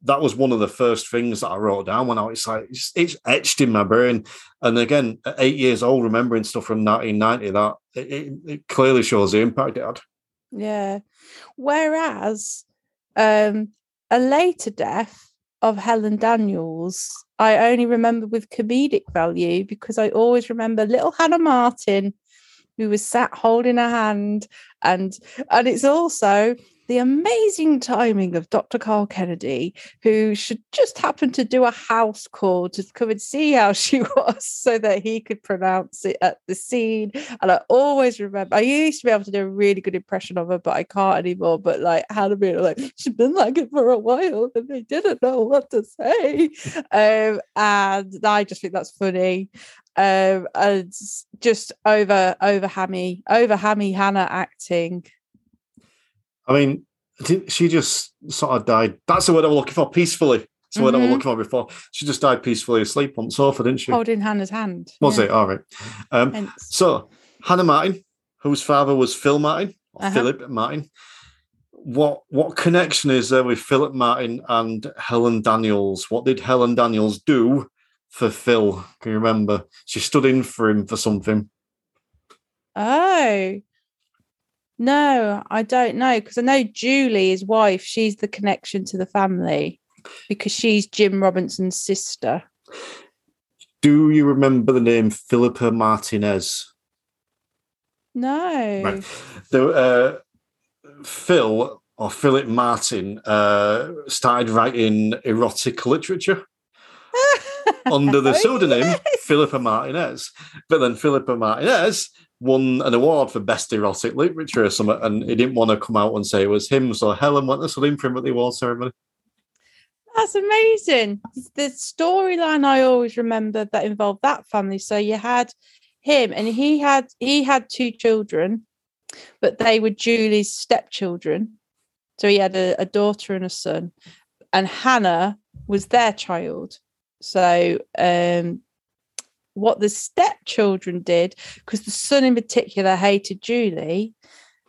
that was one of the first things that I wrote down when I was like, it's, it's etched in my brain. And again, at eight years old, remembering stuff from 1990, that it, it, it clearly shows the impact it had. Yeah. Whereas um, a later death of Helen Daniels, I only remember with comedic value because I always remember little Hannah Martin who was sat holding her hand and and it's also the amazing timing of Dr. Karl Kennedy, who should just happen to do a house call to come and see how [laughs] she was so that he could pronounce it at the scene. And I always remember, I used to be able to do a really good impression of her, but I can't anymore. But like, Hannah being like, she's been like it for a while and they didn't know what to say. [laughs] um, and I just think that's funny. Um, and just over, over hammy, over hammy Hannah acting. I mean, she just sort of died. That's the word I was looking for. Peacefully. That's the word I was Mhm. looking for before. She just died peacefully asleep on the sofa, didn't she? holding Hannah's hand. was yeah, it? All right. Um, so Hannah Martin, whose father was Phil Martin, or Uh-huh. Philip Martin. What what connection is there with Philip Martin and Helen Daniels? What did Helen Daniels do for Phil? Can you remember? She stood in for him for something. Oh. No, I don't know because I know Julie, his wife, she's the connection to the family because she's Jim Robinson's sister. Do you remember the name Philippa Martinez? No. Right. The, uh, Phil or Philip Martin uh, started writing erotic literature [laughs] under the Oh, pseudonym. Philippa Martinez. But then Philippa Martinez won an award for best erotic literature or something, and he didn't want to come out and say it was him. So Helen went to in for him at the award ceremony. That's amazing. The storyline I always remember that involved that family. So you had him and he had he had two children, but they were Julie's stepchildren. So he had a, a daughter and a son. And Hannah was their child. So um what the stepchildren did, because the son in particular hated Julie,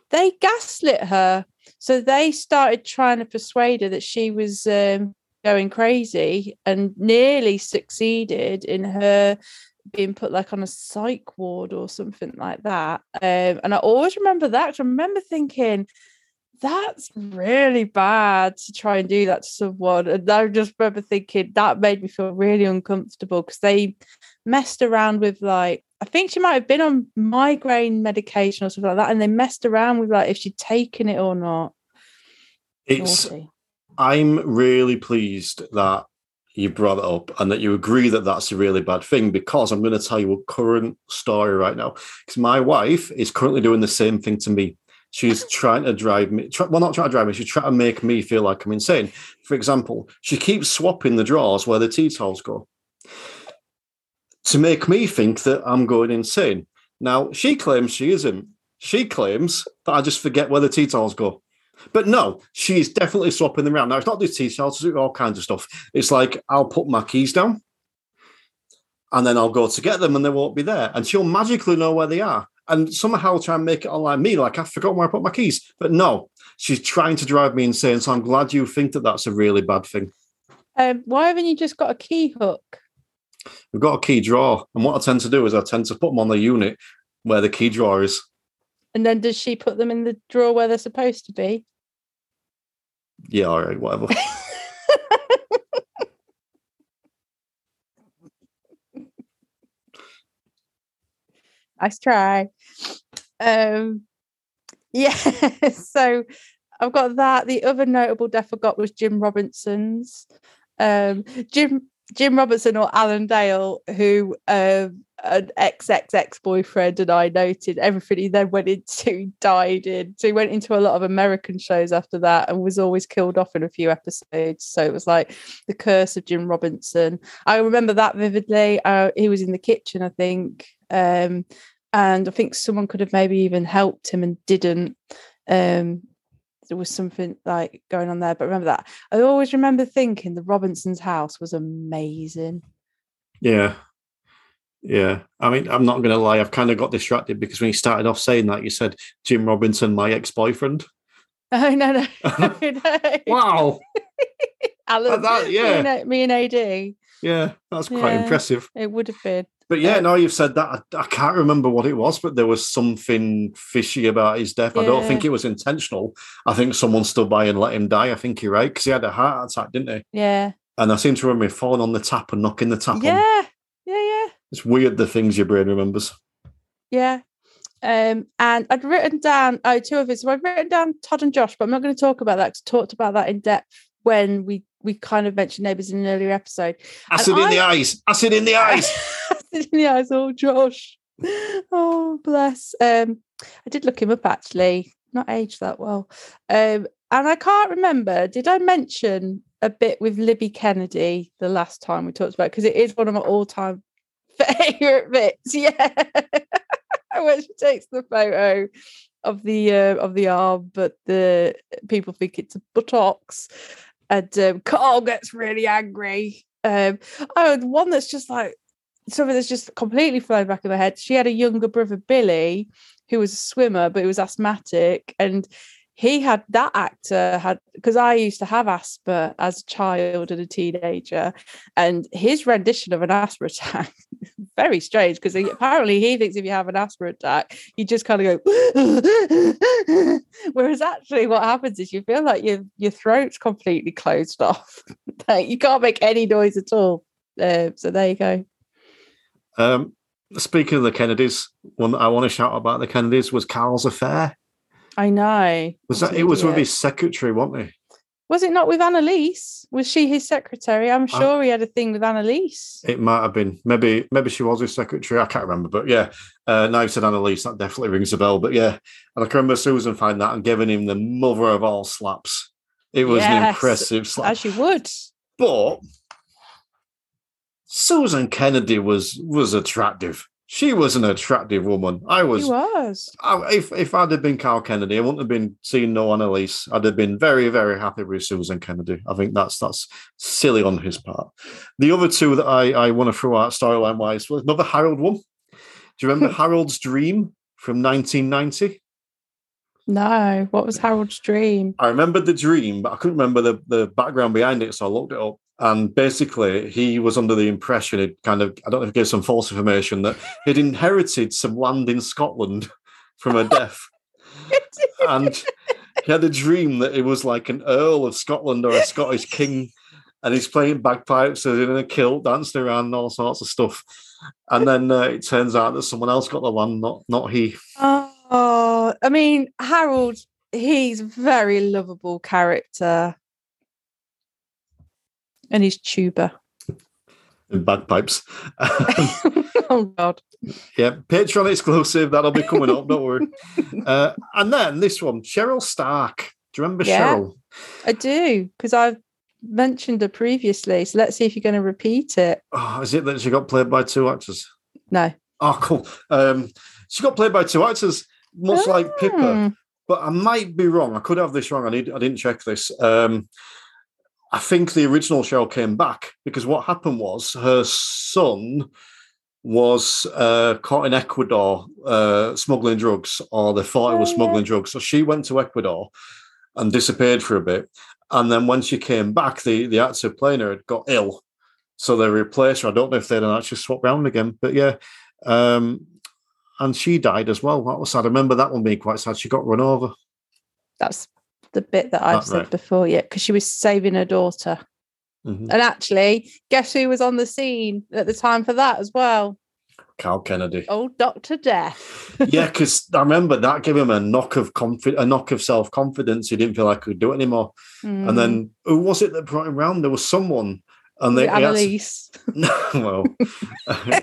they gaslit her. So they started trying to persuade her that she was um, going crazy and nearly succeeded in her being put like on a psych ward or something like that. Um, and I always remember that. I remember thinking, that's really bad to try and do that to someone. And I just remember thinking that made me feel really uncomfortable because they messed around with like, I think she might have been on migraine medication or something like that. And they messed around with like if she'd taken it or not. It's Naughty. I'm really pleased that you brought it up and that you agree that that's a really bad thing because I'm going to tell you a current story right now. Because my wife is currently doing the same thing to me. She's [laughs] trying to drive me, try, well, not trying to drive me, she's trying to make me feel like I'm insane. For example, she keeps swapping the drawers where the tea towels go to make me think that I'm going insane. Now, she claims she isn't. She claims that I just forget where the tea towels go. But no, she's definitely swapping them around. Now, it's not just tea towels, it's all kinds of stuff. It's like I'll put my keys down and then I'll go to get them and they won't be there. And she'll magically know where they are and somehow try and make it online me like I've forgotten where I put my keys. But no, she's trying to drive me insane. So I'm glad you think that that's a really bad thing. Um, why haven't you just got a key hook? We've got a key drawer. And what I tend to do is I tend to put them on the unit where the key drawer is. And then does she put them in the drawer where they're supposed to be? Yeah, all right, whatever. [laughs] Nice try. Um, yeah, [laughs] so I've got that. The other notable death I got was Jim Robinson's. Um, Jim Jim Robinson or Alan Dale, who um, an ex ex ex boyfriend and I noted everything he then went into died in. So he went into a lot of American shows after that and was always killed off in a few episodes. So it was like the curse of Jim Robinson. I remember that vividly. Uh, he was in the kitchen, I think. Um, and I think someone could have maybe even helped him and didn't. Um, there was something like going on there, but remember that. I always remember thinking the Robinsons' house was amazing. Yeah. Yeah. I mean, I'm not going to lie. I've kind of got distracted because when you started off saying that, you said Jim Robinson, my ex boyfriend. [laughs] Oh no, no, [laughs] [laughs] wow. Alan, that- yeah. me, and, me and AD. Yeah. That's quite Yeah. impressive. It would have been. But yeah, Uh, now you've said that, I, I can't remember what it was, but there was something fishy about his death. I don't think it was intentional. I think someone stood by and let him die. I think you're right because he had a heart attack, didn't he? Yeah, And I seem to remember falling on the tap and knocking the tap on. yeah, yeah, yeah. It's weird the things your brain remembers. Yeah. Um, and I'd written down oh two of it. So I've written down Todd and Josh, but I'm not going to talk about that because talked about that in depth when we we kind of mentioned neighbours in an earlier episode. Acid in the eyes. Acid in the eyes. [laughs] [laughs] in the eyes, oh Josh. Oh bless. Um, I did look him up actually, not aged that well. Um, and I can't remember, did I mention a bit with Libby Kennedy the last time we talked about? Because it is one of my all-time favorite [laughs] bits. Yeah. [laughs] when she takes the photo of the uh, of the arm, but the people think it's a buttocks, and um, Karl gets really angry. Um, oh, the one that's just like something that's just completely flown back in my head. She had a younger brother, Billy, who was a swimmer, but he was asthmatic. And he had that actor had because I used to have asthma as a child and a teenager, and his rendition of an asthma attack [laughs] very strange because apparently he thinks if you have an asthma attack, you just kind of go, [laughs] whereas actually what happens is you feel like your your throat's completely closed off, [laughs] you can't make any noise at all. Uh, so there you go. Um, speaking of the Kennedys, one I want to shout about the Kennedys was Karl's affair. I know. Was that it? Was with his secretary, wasn't he? Was it not with Annalise? Was she his secretary? I'm sure he had a thing with Annalise. It might have been. Maybe maybe she was his secretary. I can't remember. But yeah, uh, now you said Annalise, that definitely rings a bell. But yeah, and I can remember Susan finding that and giving him the mother of all slaps. It was yes, an impressive slap. As you would. But Susan Kennedy was was attractive. She was an attractive woman. I was. She was. I, if if I'd have been Karl Kennedy, I wouldn't have been seeing no Annalise. I'd have been very very happy with Susan Kennedy. I think that's that's silly on his part. The other two that I I want to throw out storyline wise was another Harold one. Do you remember [laughs] Harold's Dream from 1990? No, what was Harold's dream? I remember the dream, but I couldn't remember the, the background behind it, so I looked it up. And basically, he was under the impression it kind of, I don't know if he gave some false information, that he'd inherited some land in Scotland [laughs] from a death. [laughs] and he had a dream that it was like an Earl of Scotland or a Scottish king. And he's playing bagpipes and in a kilt, dancing around, and all sorts of stuff. And then uh, it turns out that someone else got the land, not not he. Oh, I mean, Harold, he's a very lovable character and his tuba and bagpipes. [laughs] oh God! Yeah, Patreon exclusive. That'll be coming up. Don't worry. [laughs] Uh, and then this one, Cheryl Stark. Do you remember yeah, Cheryl? I do because I've mentioned her previously. So let's see if you're going to repeat it. Oh, is it that she got played by two actors? No. Oh, cool. Um, she got played by two actors, much oh. like Pippa. Ah. But I might be wrong. I could have this wrong. I need. I didn't check this. Um, I think the original show came back because what happened was her son was uh, caught in Ecuador uh, smuggling drugs, or they thought he was smuggling drugs. So she went to Ecuador and disappeared for a bit. And then when she came back, the, the actor playing her had got ill. So they replaced her. I don't know if they'd actually swapped around again, but yeah. Um, and she died as well. That was sad. I remember that one being quite sad. She got run over. That's the bit that I've said right. before, yeah, because she was saving her daughter. Mm-hmm. And actually, guess who was on the scene at the time for that as well? Karl Kennedy. Oh, Doctor Death. yeah, [laughs] because I remember that gave him a knock of confidence, a knock of self confidence. He didn't feel like he could do it anymore. Mm. And then who was it that brought him round? There was someone, and they Annalise. [laughs] To... well, [laughs]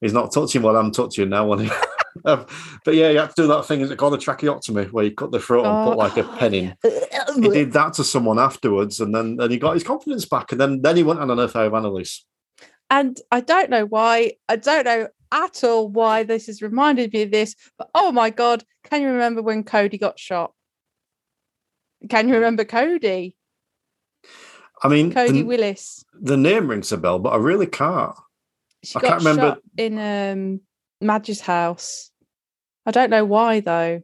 he's not touching what I'm touching now. On but yeah, you have to do that thing. Is it called a tracheotomy, where you cut the throat and put like a pen in? [laughs] he did that to someone afterwards, and then then he got his confidence back, and then then he went on an affair of Annalise. And I don't know why. I don't know at all why this has reminded me of this. But oh my god, can you remember when Cody got shot? Can you remember Cody? I mean, Cody the, Willis. The name rings a bell, but I really can't. She I can't remember in um Madge's house. I don't know why though.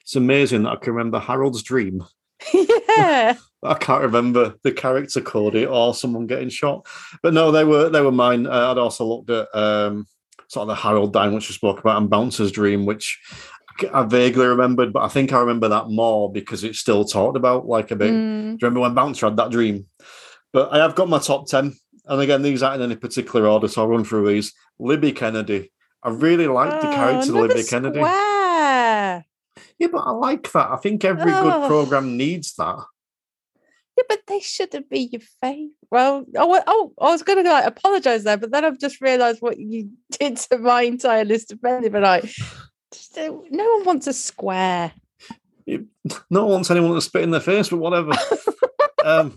It's amazing that I can remember Harold's dream. [laughs] yeah. I can't remember the character Cody or someone getting shot. But no, they were they were mine. Uh, I'd also looked at um, sort of the Harold dying, which we spoke about, and Bouncer's dream, which I vaguely remembered, but I think I remember that more because it's still talked about like a bit. Mm. Do you remember when Bouncer had that dream? But I have got my top 10. And again, these aren't in any particular order, so I'll run through these. Libby Kennedy. I really like oh, the character Libby square. Kennedy. Yeah, but I like that. I think every oh. good program needs that. Yeah, but they shouldn't be your favorite. Well, oh, oh, I was going to like apologize there, but then I've just realized what you [laughs] did to my entire list of men. But like, uh, no one wants a square. [laughs] No one wants anyone to spit in their face, but whatever. um,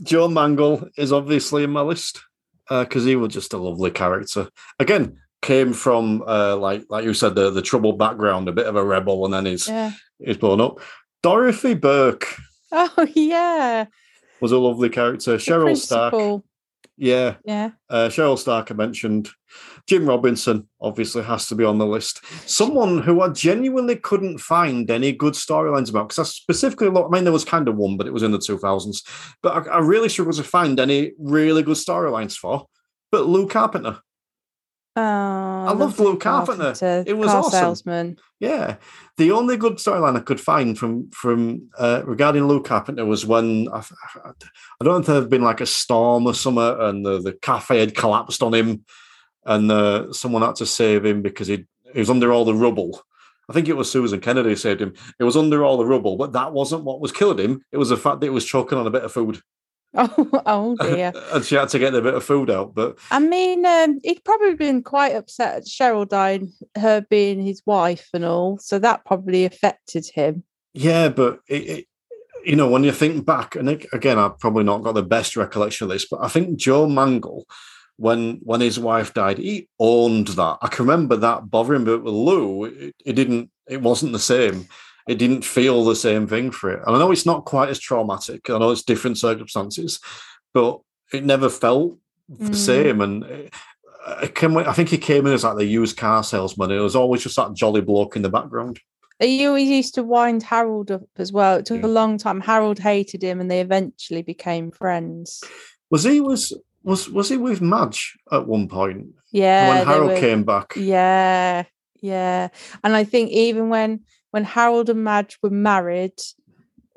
Joe Mangel is obviously in my list because uh, he was just a lovely character. Again, came from uh, like like you said the the troubled background, a bit of a rebel, and then he's yeah. he's blown up. Dorothy Burke. Oh [laughs] yeah, was a lovely character. The Cheryl principal. Stark. Yeah. Yeah. Uh, Cheryl Stark I mentioned. Jim Robinson obviously has to be on the list. Someone who I genuinely couldn't find any good storylines about because I specifically looked. I mean, there was kind of one, but it was in the 2000s. But I, I really struggled to find any really good storylines for. But Lou Carpenter. Oh, I loved Lou Carpenter. It was awesome. salesman. Yeah, the only good storyline I could find from from uh, regarding Lou Carpenter was when I, I don't know if there had been like a storm or something, and the, the cafe had collapsed on him, and uh, someone had to save him because he he was under all the rubble. I think it was Susan Kennedy who saved him. It was under all the rubble, but that wasn't what was killing him. It was the fact that it was choking on a bit of food, [laughs] Oh, oh dear. [laughs] and she had to get a bit of food out. But I mean, um, he'd probably been quite upset at Cheryl dying, her being his wife and all. So that probably affected him. Yeah, but it, it, you know, when you think back, and it, again, I've probably not got the best recollection of this, but I think Joe Mangel, when when his wife died, he owned that. I can remember that bothering, but with Lou, it, it didn't. It wasn't the same. It didn't feel the same thing for it. And I know it's not quite as traumatic. I know it's different circumstances, but it never felt the Mm. same. And it, I, can, I think he came in as like the used car salesman. It was always just that jolly bloke in the background. He always used to wind Harold up as well. It took Yeah. a long time. Harold hated him, and they eventually became friends. Was he was was was he with Madge at one point Yeah, when Harold were- came back? Yeah, yeah. And I think even when when Harold and Madge were married,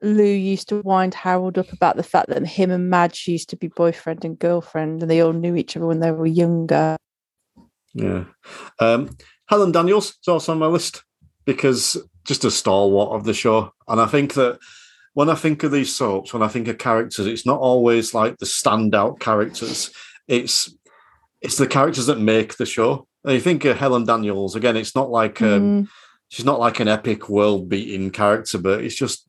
Lou used to wind Harold up about the fact that him and Madge used to be boyfriend and girlfriend, and they all knew each other when they were younger. Yeah. Um, Helen Daniels is also on my list because just a stalwart of the show. And I think that when I think of these soaps, when I think of characters, it's not always like the standout characters. It's it's the characters that make the show. And you think of Helen Daniels again. It's not like um, Mm, she's not like an epic world beating character, but it's just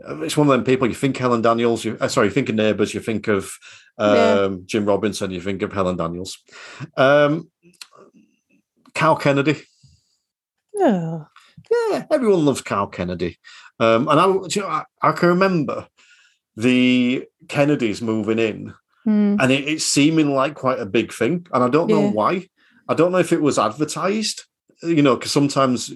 it's one of them people. You think Helen Daniels, you uh, sorry, you think of Neighbours, you think of um, Yeah. Jim Robinson, you think of Helen Daniels. Um, Karl Kennedy, oh, yeah, everyone loves Karl Kennedy, um, and I, you know, I, I can remember the Kennedys moving in, mm, and it, it seeming like quite a big thing, and I don't know Yeah. why. I don't know if it was advertised, you know, because sometimes,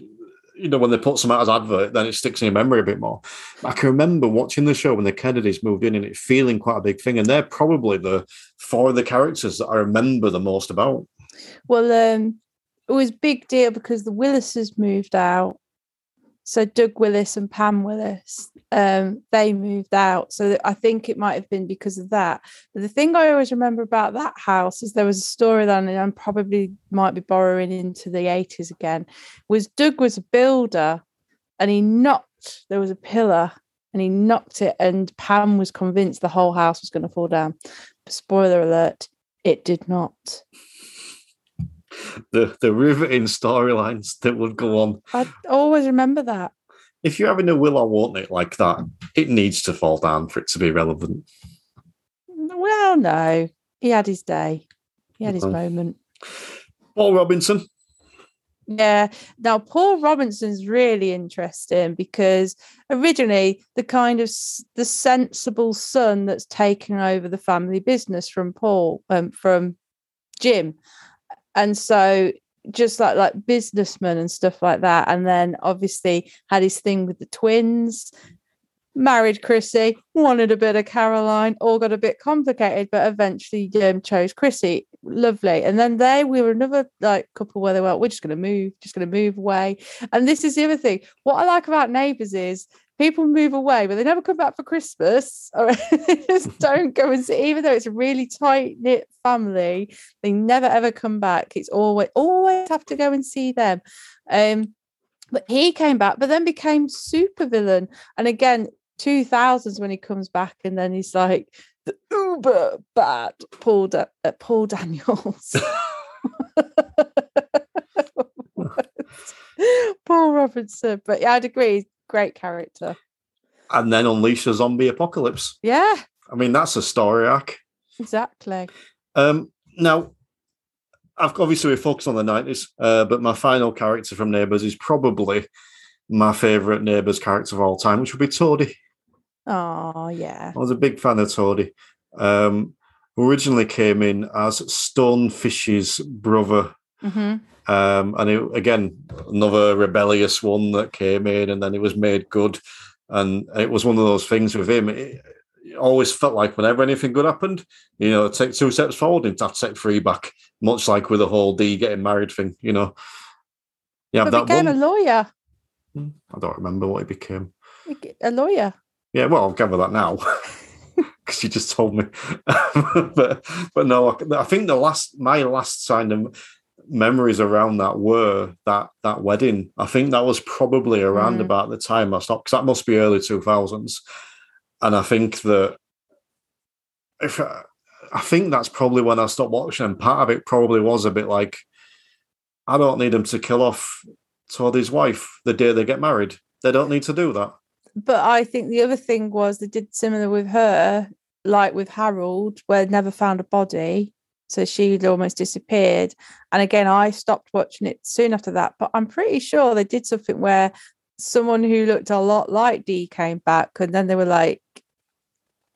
you know, when they put some out as advert, then it sticks in your memory a bit more. I can remember watching the show when the Kennedys moved in and it feeling quite a big thing, and they're probably the four of the characters that I remember the most about. Well, um, it was big deal because the Willises moved out. So Doug Willis and Pam Willis, um, they moved out. So I think it might have been because of that. But the thing I always remember about that house is there was a storyline, and I probably might be borrowing into the 80s again, was Doug was a builder and he knocked, there was a pillar and he knocked it, and Pam was convinced the whole house was going to fall down. Spoiler alert, it did not. The the riveting storylines that would go on. I always remember that. If you're having a will or won't it like that, it needs to fall down for it to be relevant. Well, no, he had his day. He had his Okay. moment. Paul Robinson, Yeah. Now, Paul Robinson's really interesting because originally the kind of the sensible son that's taken over the family business from Paul, um, from Jim, and so just like like businessman and stuff like that. And then obviously had his thing with the twins. Married Chrissy, wanted a bit of Caroline, all got a bit complicated, but eventually um, chose Chrissy. Lovely. And then they we were another like couple where they were, we're just gonna move, just gonna move away. And this is the other thing. What I like about neighbours is people move away, but they never come back for Christmas. [laughs] Or they just [laughs] don't go and see, even though it's a really tight knit family, they never ever come back. It's always always have to go and see them. Um, but he came back, but then became super villain. And again, 2000s when he comes back, and then he's like the uber bad Paul da- uh, Paul Daniels. [laughs] Paul Robinson, but yeah, I'd agree, great character. and then unleash a zombie apocalypse. Yeah, I mean, that's a story arc. exactly. Um, now, I've obviously we focus on the nineties, uh, but my final character from Neighbours is probably my favourite Neighbours character of all time, which would be Toadie. Oh yeah. I was a big fan of Toadie. Um, originally came in as Stonefish's brother. hmm Um, and it, again, another rebellious one that came in, and then it was made good. And it was one of those things with him. It, it always felt like whenever anything good happened, you know, take two steps forward and have to take three back, much like with the whole D getting married thing, you know. Yeah, But that became one. a lawyer. I don't remember what he became. A lawyer. Yeah, well, I'll gather that now [laughs] [laughs] because you just told me. [laughs] but but no, I, I think the last my last sign of memories around that were that that wedding. I think that was probably around Mm. about the time I stopped because that must be early two thousands, and I think that if I, I think that's probably when I stopped watching, and part of it probably was a bit like I don't need him to kill off Toadie's wife the day they get married. They don't need to do that. But I think the other thing was they did similar with her, like with Harold, where never found a body. So she'd almost disappeared. And again, I stopped watching it soon after that. But I'm pretty sure they did something where someone who looked a lot like Dee came back and then they were like,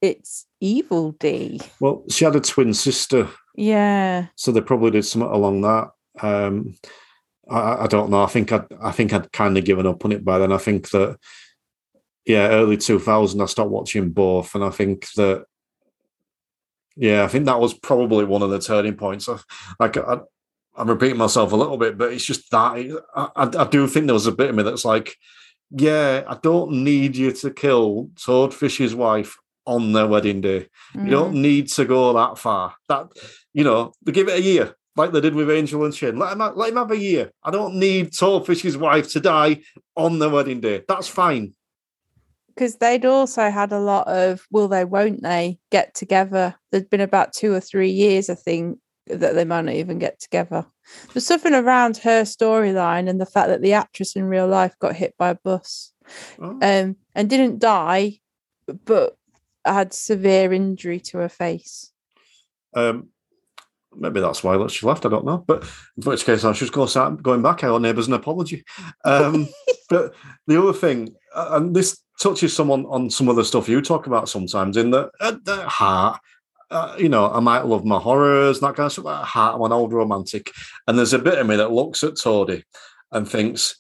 it's evil Dee. Well, she had a twin sister, Yeah. so they probably did something along that. Um, I, I don't know. I think I'd, I think I'd kind of given up on it by then. I think that, yeah, early two thousand, I stopped watching both, and I think that, yeah, I think that was probably one of the turning points. Like, I, I'm repeating myself a little bit, but it's just that I, I, I do think there was a bit of me that's like, yeah, I don't need you to kill Toadfish's wife on their wedding day. You Mm. don't need to go that far. That you know, they give it a year, like they did with Angel and Shane. Let him have, let him have a year. I don't need Toadfish's wife to die on their wedding day. That's fine. Because they'd also had a lot of will they won't they get together there'd been about two or three years i think that they might not even get together there's something around her storyline and the fact that the actress in real life got hit by a bus Oh, um, and didn't die but had severe injury to her face Um, maybe that's why she left. I don't know. But in which case, I should go start going back. I owe neighbours an apology. Um, [laughs] but the other thing, and this touches someone on some of the stuff you talk about sometimes, in the at the heart. Uh, you know, I might love my horrors, that kind of stuff. At heart, I'm an old romantic, and there's a bit of me that looks at Toadie and thinks,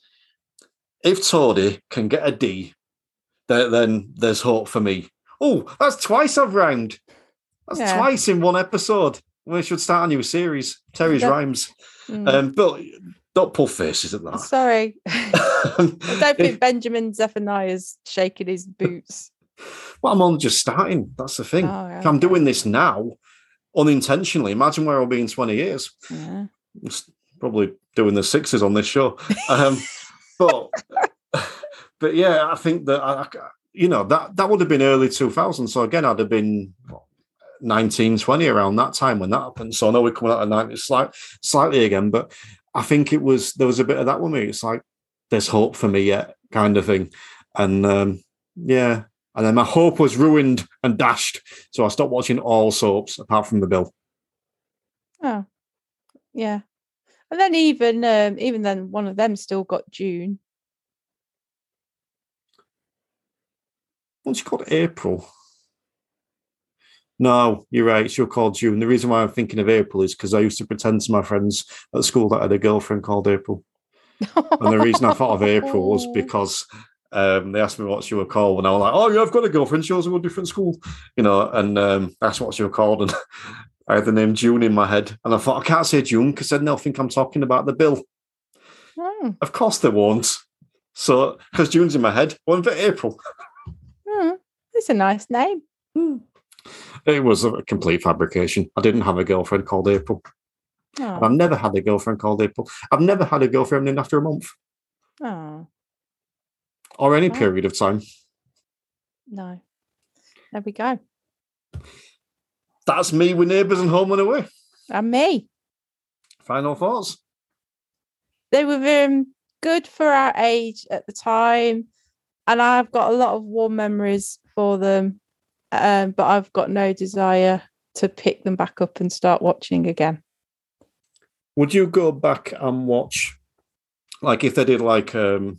if Toadie can get a D, then, then there's hope for me. Oh, that's twice I've rhymed. That's Yeah. twice in one episode. We should start a new series. Terry's Yeah. rhymes. Mm. Um, but don't pull faces at that. sorry [laughs] i don't think benjamin zephaniah's shaking his boots well, I'm only just starting. That's the thing. Oh, If I'm doing this now, unintentionally, imagine where I'll be in 20 years. yeah. Probably doing the sixes on this show. Um, [laughs] but but yeah, I think that I, I- you know that that would have been early 2000. So again, I'd have been 19, 20 around that time when that happened. So I know we're coming out of 90 slight, slightly again, but I think it was there was a bit of that with me. It's like there's hope for me yet, kind of thing. And um, yeah, and then my hope was ruined and dashed. So I stopped watching all soaps apart from the bill. Oh, yeah. And then even um, even then, one of them still got June. What's she called? April. No, you're right. She'll call June. The reason why I'm thinking of April is because I used to pretend to my friends at school that I had a girlfriend called April. And the reason I thought of April was [laughs] because um, they asked me what she was called, and I was like, "Oh, yeah, I've got a girlfriend. She was in a different school, you know." And um, that's what she was called, and [laughs] I had the name June in my head, and I thought I can't say June because then they'll think I'm talking about the bill. Hmm, Of course they won't. So because June's in my head, one for April. hmm, It's a nice name. It was a complete fabrication. I didn't have a girlfriend called April. Oh, I've never had a girlfriend called April. I've never had a girlfriend named after a month oh, or any Oh. period of time. no. There we go. That's me with neighbours and home and away. And me. Final thoughts. They were um, good for our age at the time. And I've got a lot of warm memories for them. Um, but I've got no desire to pick them back up and start watching again. Would you go back and watch, like, if they did like um,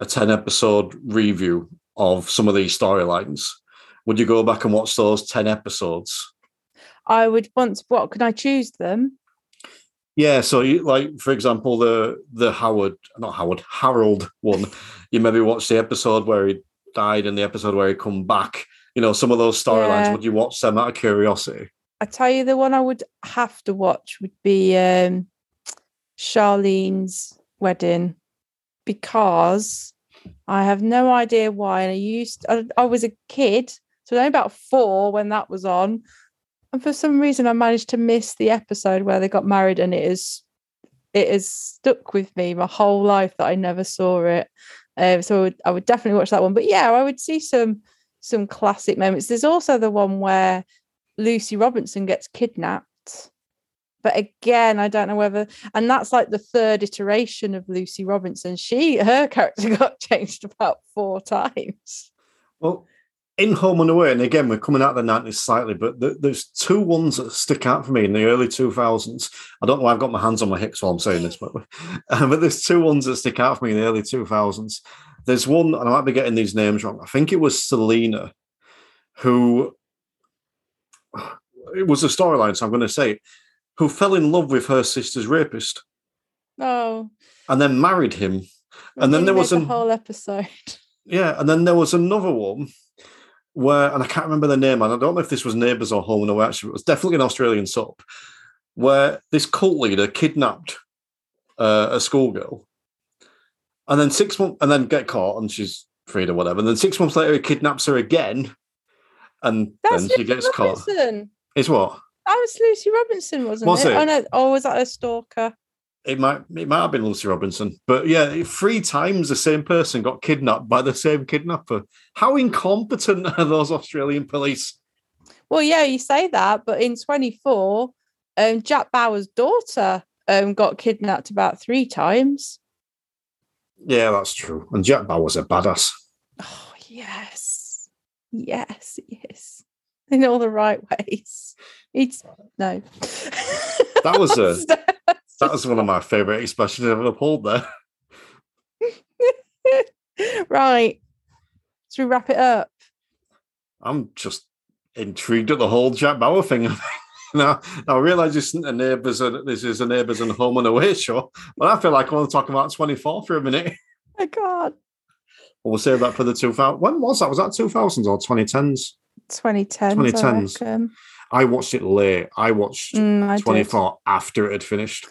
a 10 episode review of some of these storylines? Would you go back and watch those 10 episodes? I would want. To, what can I choose them? Yeah, so you, like for example, the the Howard, not Howard, Harold one. you maybe watch the episode where he died and the episode where he come back. You know, some of those storylines. Yeah. Would you watch them out of curiosity? I tell you, the one I would have to watch would be um, Charlene's wedding because I have no idea why. And I used, I, I was a kid, so only about four when that was on, and for some reason I managed to miss the episode where they got married, and it is, it has stuck with me my whole life that I never saw it. Um, so I would, I would definitely watch that one. But yeah, I would see some some classic moments. There's also the one where Lucy Robinson gets kidnapped. But again, I don't know whether, and that's like the third iteration of Lucy Robinson. She, her character [laughs] got changed about four times. Well, in Home and Away, and again, we're coming out of the 90s slightly, but th- there's two ones that stick out for me in the early 2000s. I don't know why I've got my hands on my hips while I'm saying this, but, um, [laughs] but there's two ones that stick out for me in the early 2000s. There's one, and I might be getting these names wrong. I think it was Selina, who it was a storyline, so I'm going to say it, who fell in love with her sister's rapist Oh, and then married him. And then there was a an- whole episode. [laughs] Yeah, and then there was another one where, and I can't remember the name, and I don't know if this was Neighbours or Home and Away. Actually, it was definitely an Australian soap where this cult leader kidnapped uh, a schoolgirl, and then six months, and then get caught, and she's freed or whatever. And then six months later, he kidnaps her again, and That's then she Lucy gets caught. Robinson. It's what That was Lucy Robinson, wasn't Was it? it? Oh no, or was that a stalker? it might it might have been Lucy Robinson, but yeah, three times the same person got kidnapped by the same kidnapper. How incompetent are those Australian police? Well, yeah, you say that, but in 24, um, Jack Bauer's daughter um, got kidnapped about three times. Yeah, that's true. And Jack Bauer's a badass. Oh, yes. Yes, yes. [laughs] In all the right ways. It's no. [laughs] That was a- [laughs] That was one of my favourite expressions I've ever pulled there. right. Should we wrap it up? I'm just intrigued at the whole Jack Bauer thing. [laughs] now, I realise this isn't a neighbours this is a neighbours and home and away show, but I feel like I want to talk about 24 for a minute. [laughs] I can't. We'll save that for the 2000. When was that? Was that 2000s or 2010s? 2010. 2010s. I watched it late. I watched Mm, I did. 24 after it had finished.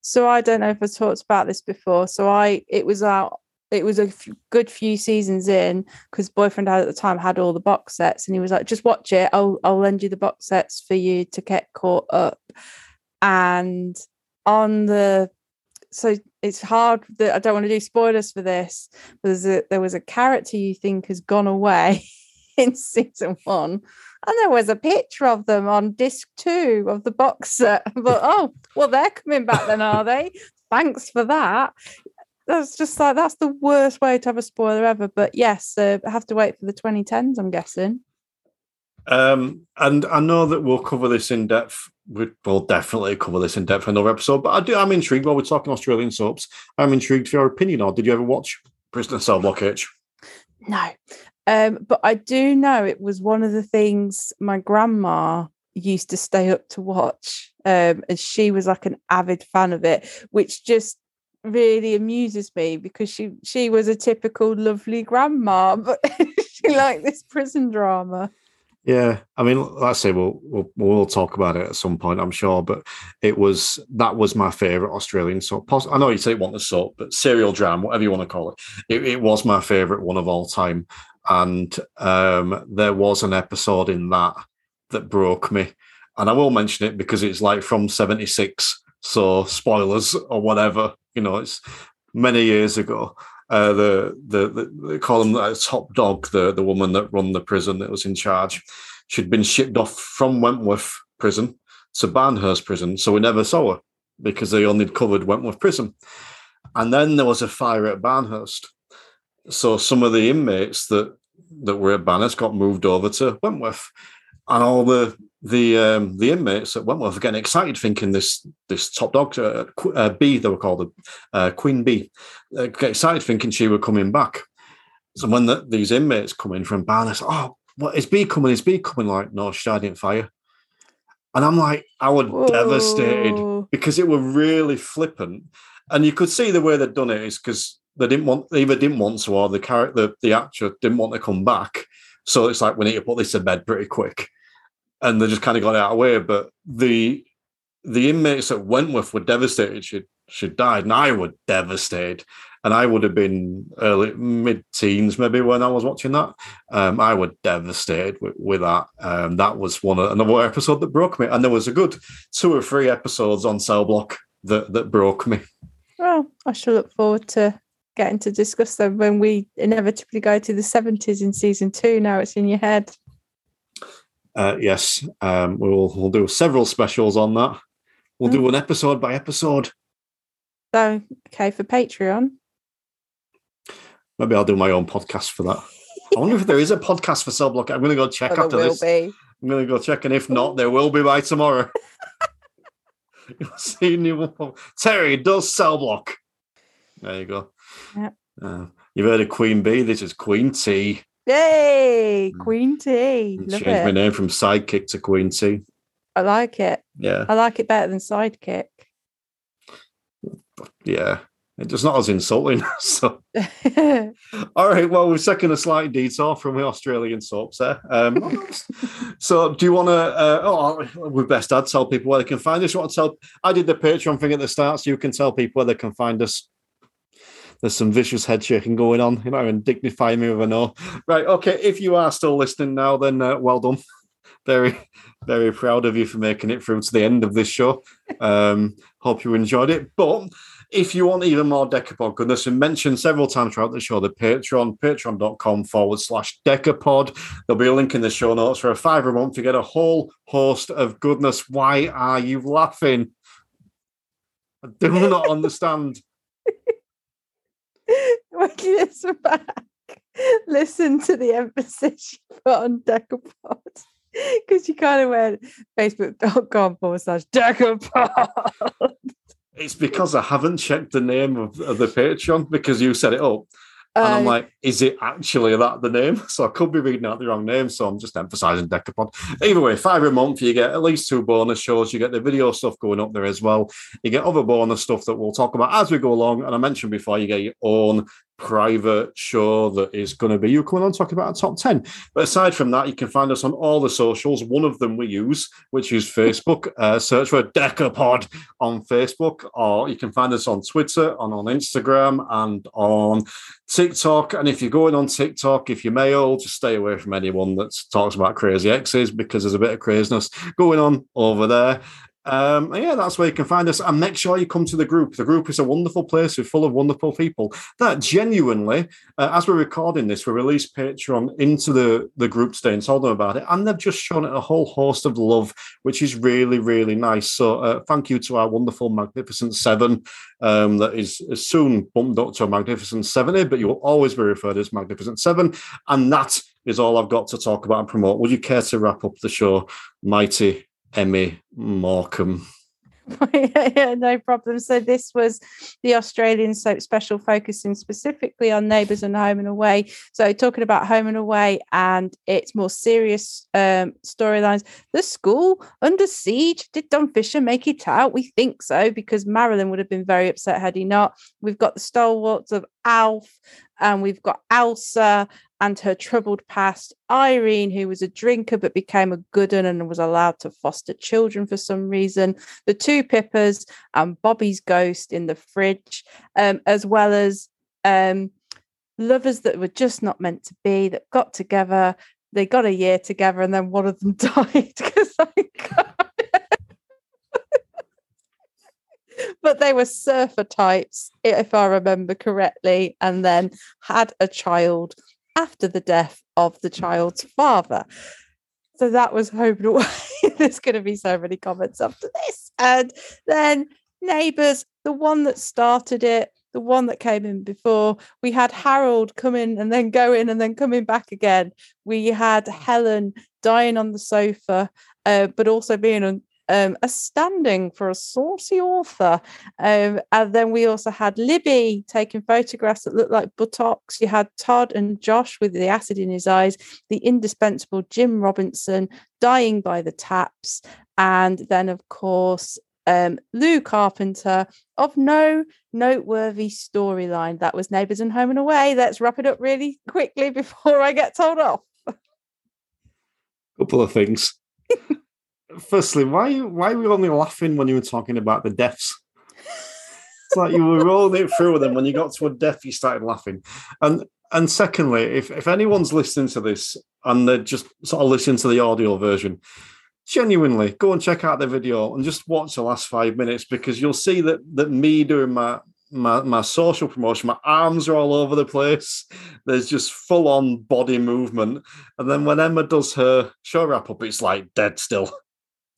So I don't know if I talked about this before. So I it was out. It was a f- good few seasons in because boyfriend had at the time had all the box sets, and he was like, "Just watch it. I'll I'll lend you the box sets for you to get caught up." And on the so it's hard that I don't want to do spoilers for this. But a, there was a character you think has gone away [laughs] in season one, and there was a picture of them on disc two of the box set. [laughs] But oh, well, they're coming back then, are they? Thanks for that. That's just like that's the worst way to have a spoiler ever. But yes, uh, I have to wait for the 2010s. I'm guessing. Um, and I know that we'll cover this in depth. We- We'll definitely cover this in depth in another episode. But I do, I'm intrigued while we're talking Australian soaps. I'm intrigued for your opinion. Or did you ever watch Prisoner Cell Block H? No, um, but I do know it was one of the things my grandma used to stay up to watch, um, and she was like an avid fan of it, which just really amuses me because she she was a typical lovely grandma, [laughs] but she liked this prison drama. Yeah, I mean, like I say, we'll, we'll we'll talk about it at some point, I'm sure. But it was that was my favorite Australian soap. Poss- I know you say it wasn't soap, but serial drama, whatever you want to call it, it, it was my favorite one of all time. And um, there was an episode in that that broke me, and I will mention it because it's like from '76, so spoilers or whatever. You know, it's many years ago. Uh, the, the the they call him the top dog, the the woman that run the prison that was in charge. She'd been shipped off from Wentworth prison to Barnhurst prison, so we never saw her because they only covered Wentworth prison. And then there was a fire at Barnhurst, so some of the inmates that that were at Barnhurst got moved over to Wentworth, and all the the um, the inmates at Wentworth were getting excited, thinking this this top dog, uh, uh, Bea, they were called uh, Queen Bee, uh, get excited thinking she were coming back. So when the, these inmates come in from Barnhurst, oh, what is Bea coming? Is Bea coming? Like, no, she died in fire. And I'm like, I was devastated because it were really flippant. And you could see the way they'd done it is because they didn't want they either didn't want to or the character the, the actor didn't want to come back. So it's like we need to put this to bed pretty quick. And they just kind of got out of the way. But the the inmates at Wentworth were devastated she she died, and I was devastated. And I would have been early mid teens maybe when I was watching that. Um, I was devastated with, with that. Um, that was one another episode that broke me. And there was a good two or three episodes on Cell Block that that broke me. Well, I shall look forward to getting to discuss them when we inevitably go to the 70s in season two. Now it's in your head. Uh, yes, um, we'll we'll do several specials on that. We'll do an episode by episode. So, okay, for Patreon. Maybe I'll do my own podcast for that. I wonder if there is a podcast for Cell Block. I'm going to go [laughs] check Oh, after will this. be. I'm going to go check, and if not, there will be by tomorrow. You'll [laughs] [laughs] see new. Terry does Cell Block. There you go. Yep. Uh, you've heard of Queen Bee. This is Queen T. Yay! Mm. Queen. Changed Love my it. name from Sidekick to Queen T. I like it. Yeah, I like it better than Sidekick. yeah. It's not as insulting. [laughs] so. [laughs] All right. Well, we've taken a slight detour from the Australian soaps there. Um, [laughs] so, do you want to? Uh, oh, we best add tell people where they can find us. You want to tell? I did the Patreon thing at the start, so you can tell people where they can find us. There's some vicious head shaking going on. You're not even dignifying me with a no. Right. Okay. If you are still listening now, then uh, well done. [laughs] Very, very proud of you for making it through to the end of this show. Um, hope you enjoyed it. But if you want even more Decapod goodness, we mentioned several times throughout the show the Patreon, patreon.com forward slash Decapod. There'll be a link in the show notes for a five a month. to get a whole host of goodness. Why are you laughing? I do not understand. [laughs] you listen back, listen to the emphasis you put on Decapod. [laughs] Because you kind of went facebook.com forward slash Decapod. It's because I haven't checked the name of, of the Patreon because you set it up. And I'm Um, like, is it actually that the name? [laughs] So I could be reading out the wrong name. So I'm just emphasizing Decapod. Either way, five a month, you get at least two bonus shows. You get the video stuff going up there as well. You get other bonus stuff that we'll talk about as we go along. And I mentioned before, you get your own private show that is going to be you coming on talking about a top 10. But aside from that, you can find us on all the socials. One of them we use, which is Facebook. [laughs] Uh, search for Decapod on Facebook, or you can find us on Twitter, and on Instagram, and on TikTok. And if you're going on TikTok, if you're male, just stay away from anyone that talks about crazy exes because there's a bit of craziness going on over there. Um, yeah, that's where you can find us. And make sure you come to the group. The group is a wonderful place. We're full of wonderful people that genuinely, uh, as we're recording this, we released Patreon into the, the group today and told them about it. And they've just shown it a whole host of love, which is really, really nice. So uh, thank you to our wonderful Magnificent Seven um, that is, soon bumped up to a Magnificent 70, but you will always be referred as Magnificent Seven. And that is all I've got to talk about and promote. Would you care to wrap up the show, Mighty Emmy Markham? [laughs] yeah, no problem. So this was the Australian soap special focusing specifically on neighbours and home and away. So talking about home and away and its more serious um, storylines. The school under siege. Did Don Fisher make it out? We think so because Marilyn would have been very upset had he not. We've got the stalwarts of Alf and we've got Ailsa and her troubled past, Irene, who was a drinker but became a good one and was allowed to foster children for some reason, the two Pippas and Bobby's ghost in the fridge, um, as well as um, lovers that were just not meant to be, that got together. They got a year together and then one of them [laughs] died because but they were surfer types, if I remember correctly, and then had a child after the death of the child's father. So that was home and away. There's going to be so many comments after this. And then Neighbours, the one that started it, the one that came in before. We had Harold come in and then go in and then coming back again. We had Helen dying on the sofa, uh, but also being on, um, a standing for a saucy author. Um, and then we also had Libby taking photographs that looked like buttocks. You had Todd and Josh with the acid in his eyes, the indispensable Jim Robinson dying by the taps. And then, of course, um, Lou Carpenter of no noteworthy storyline. That was Neighbours and Home and Away. Let's wrap it up really quickly [laughs] before I get told off. A couple of things. [laughs] Firstly, why why were you only laughing when you were talking about the deaths? It's like you were rolling it through them. When you got to a death, you started laughing. And and secondly, if, if anyone's listening to this and they're just sort of listening to the audio version, genuinely go and check out the video and just watch the last five minutes because you'll see that that me doing my my, my social promotion, my arms are all over the place. There's just full on body movement. And then when Emma does her show wrap up, it's like dead still.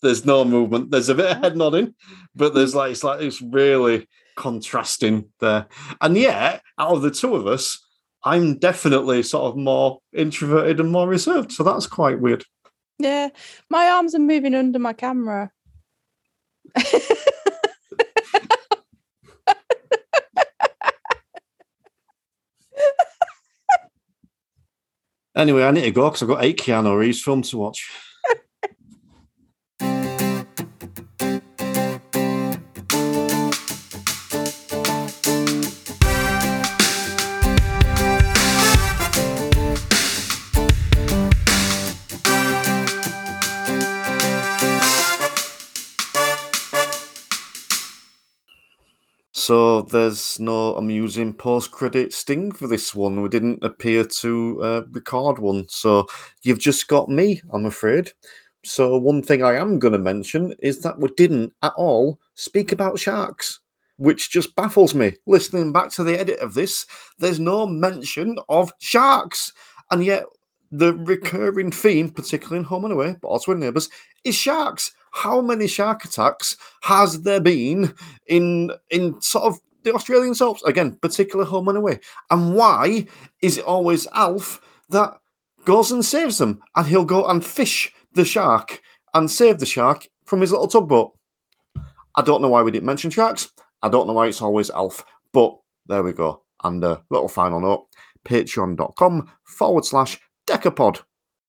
There's no movement. There's a bit of oh. head nodding, but there's like it's like it's really contrasting there. And yet, out of the two of us, I'm definitely sort of more introverted and more reserved. So that's quite weird. Yeah, my arms are moving under my camera. Anyway, I need to go because I've got eight Keanu Reeves films to watch. So there's no amusing post-credit sting for this one. We didn't appear to uh, record one, so you've just got me, I'm afraid. So one thing I am going to mention is that we didn't at all speak about sharks, which just baffles me. Listening back to the edit of this, there's no mention of sharks, and yet the recurring theme, particularly in Home and Away, but also in Neighbours, is sharks how many shark attacks has there been in in sort of the Australian soaps? Again, particular home and away. And why is it always Alf that goes and saves them? And he'll go and fish the shark and save the shark from his little tugboat. I don't know why we didn't mention sharks. I don't know why it's always Alf. But there we go. And a little final note patreon.com forward slash decapod.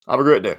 Have a great day.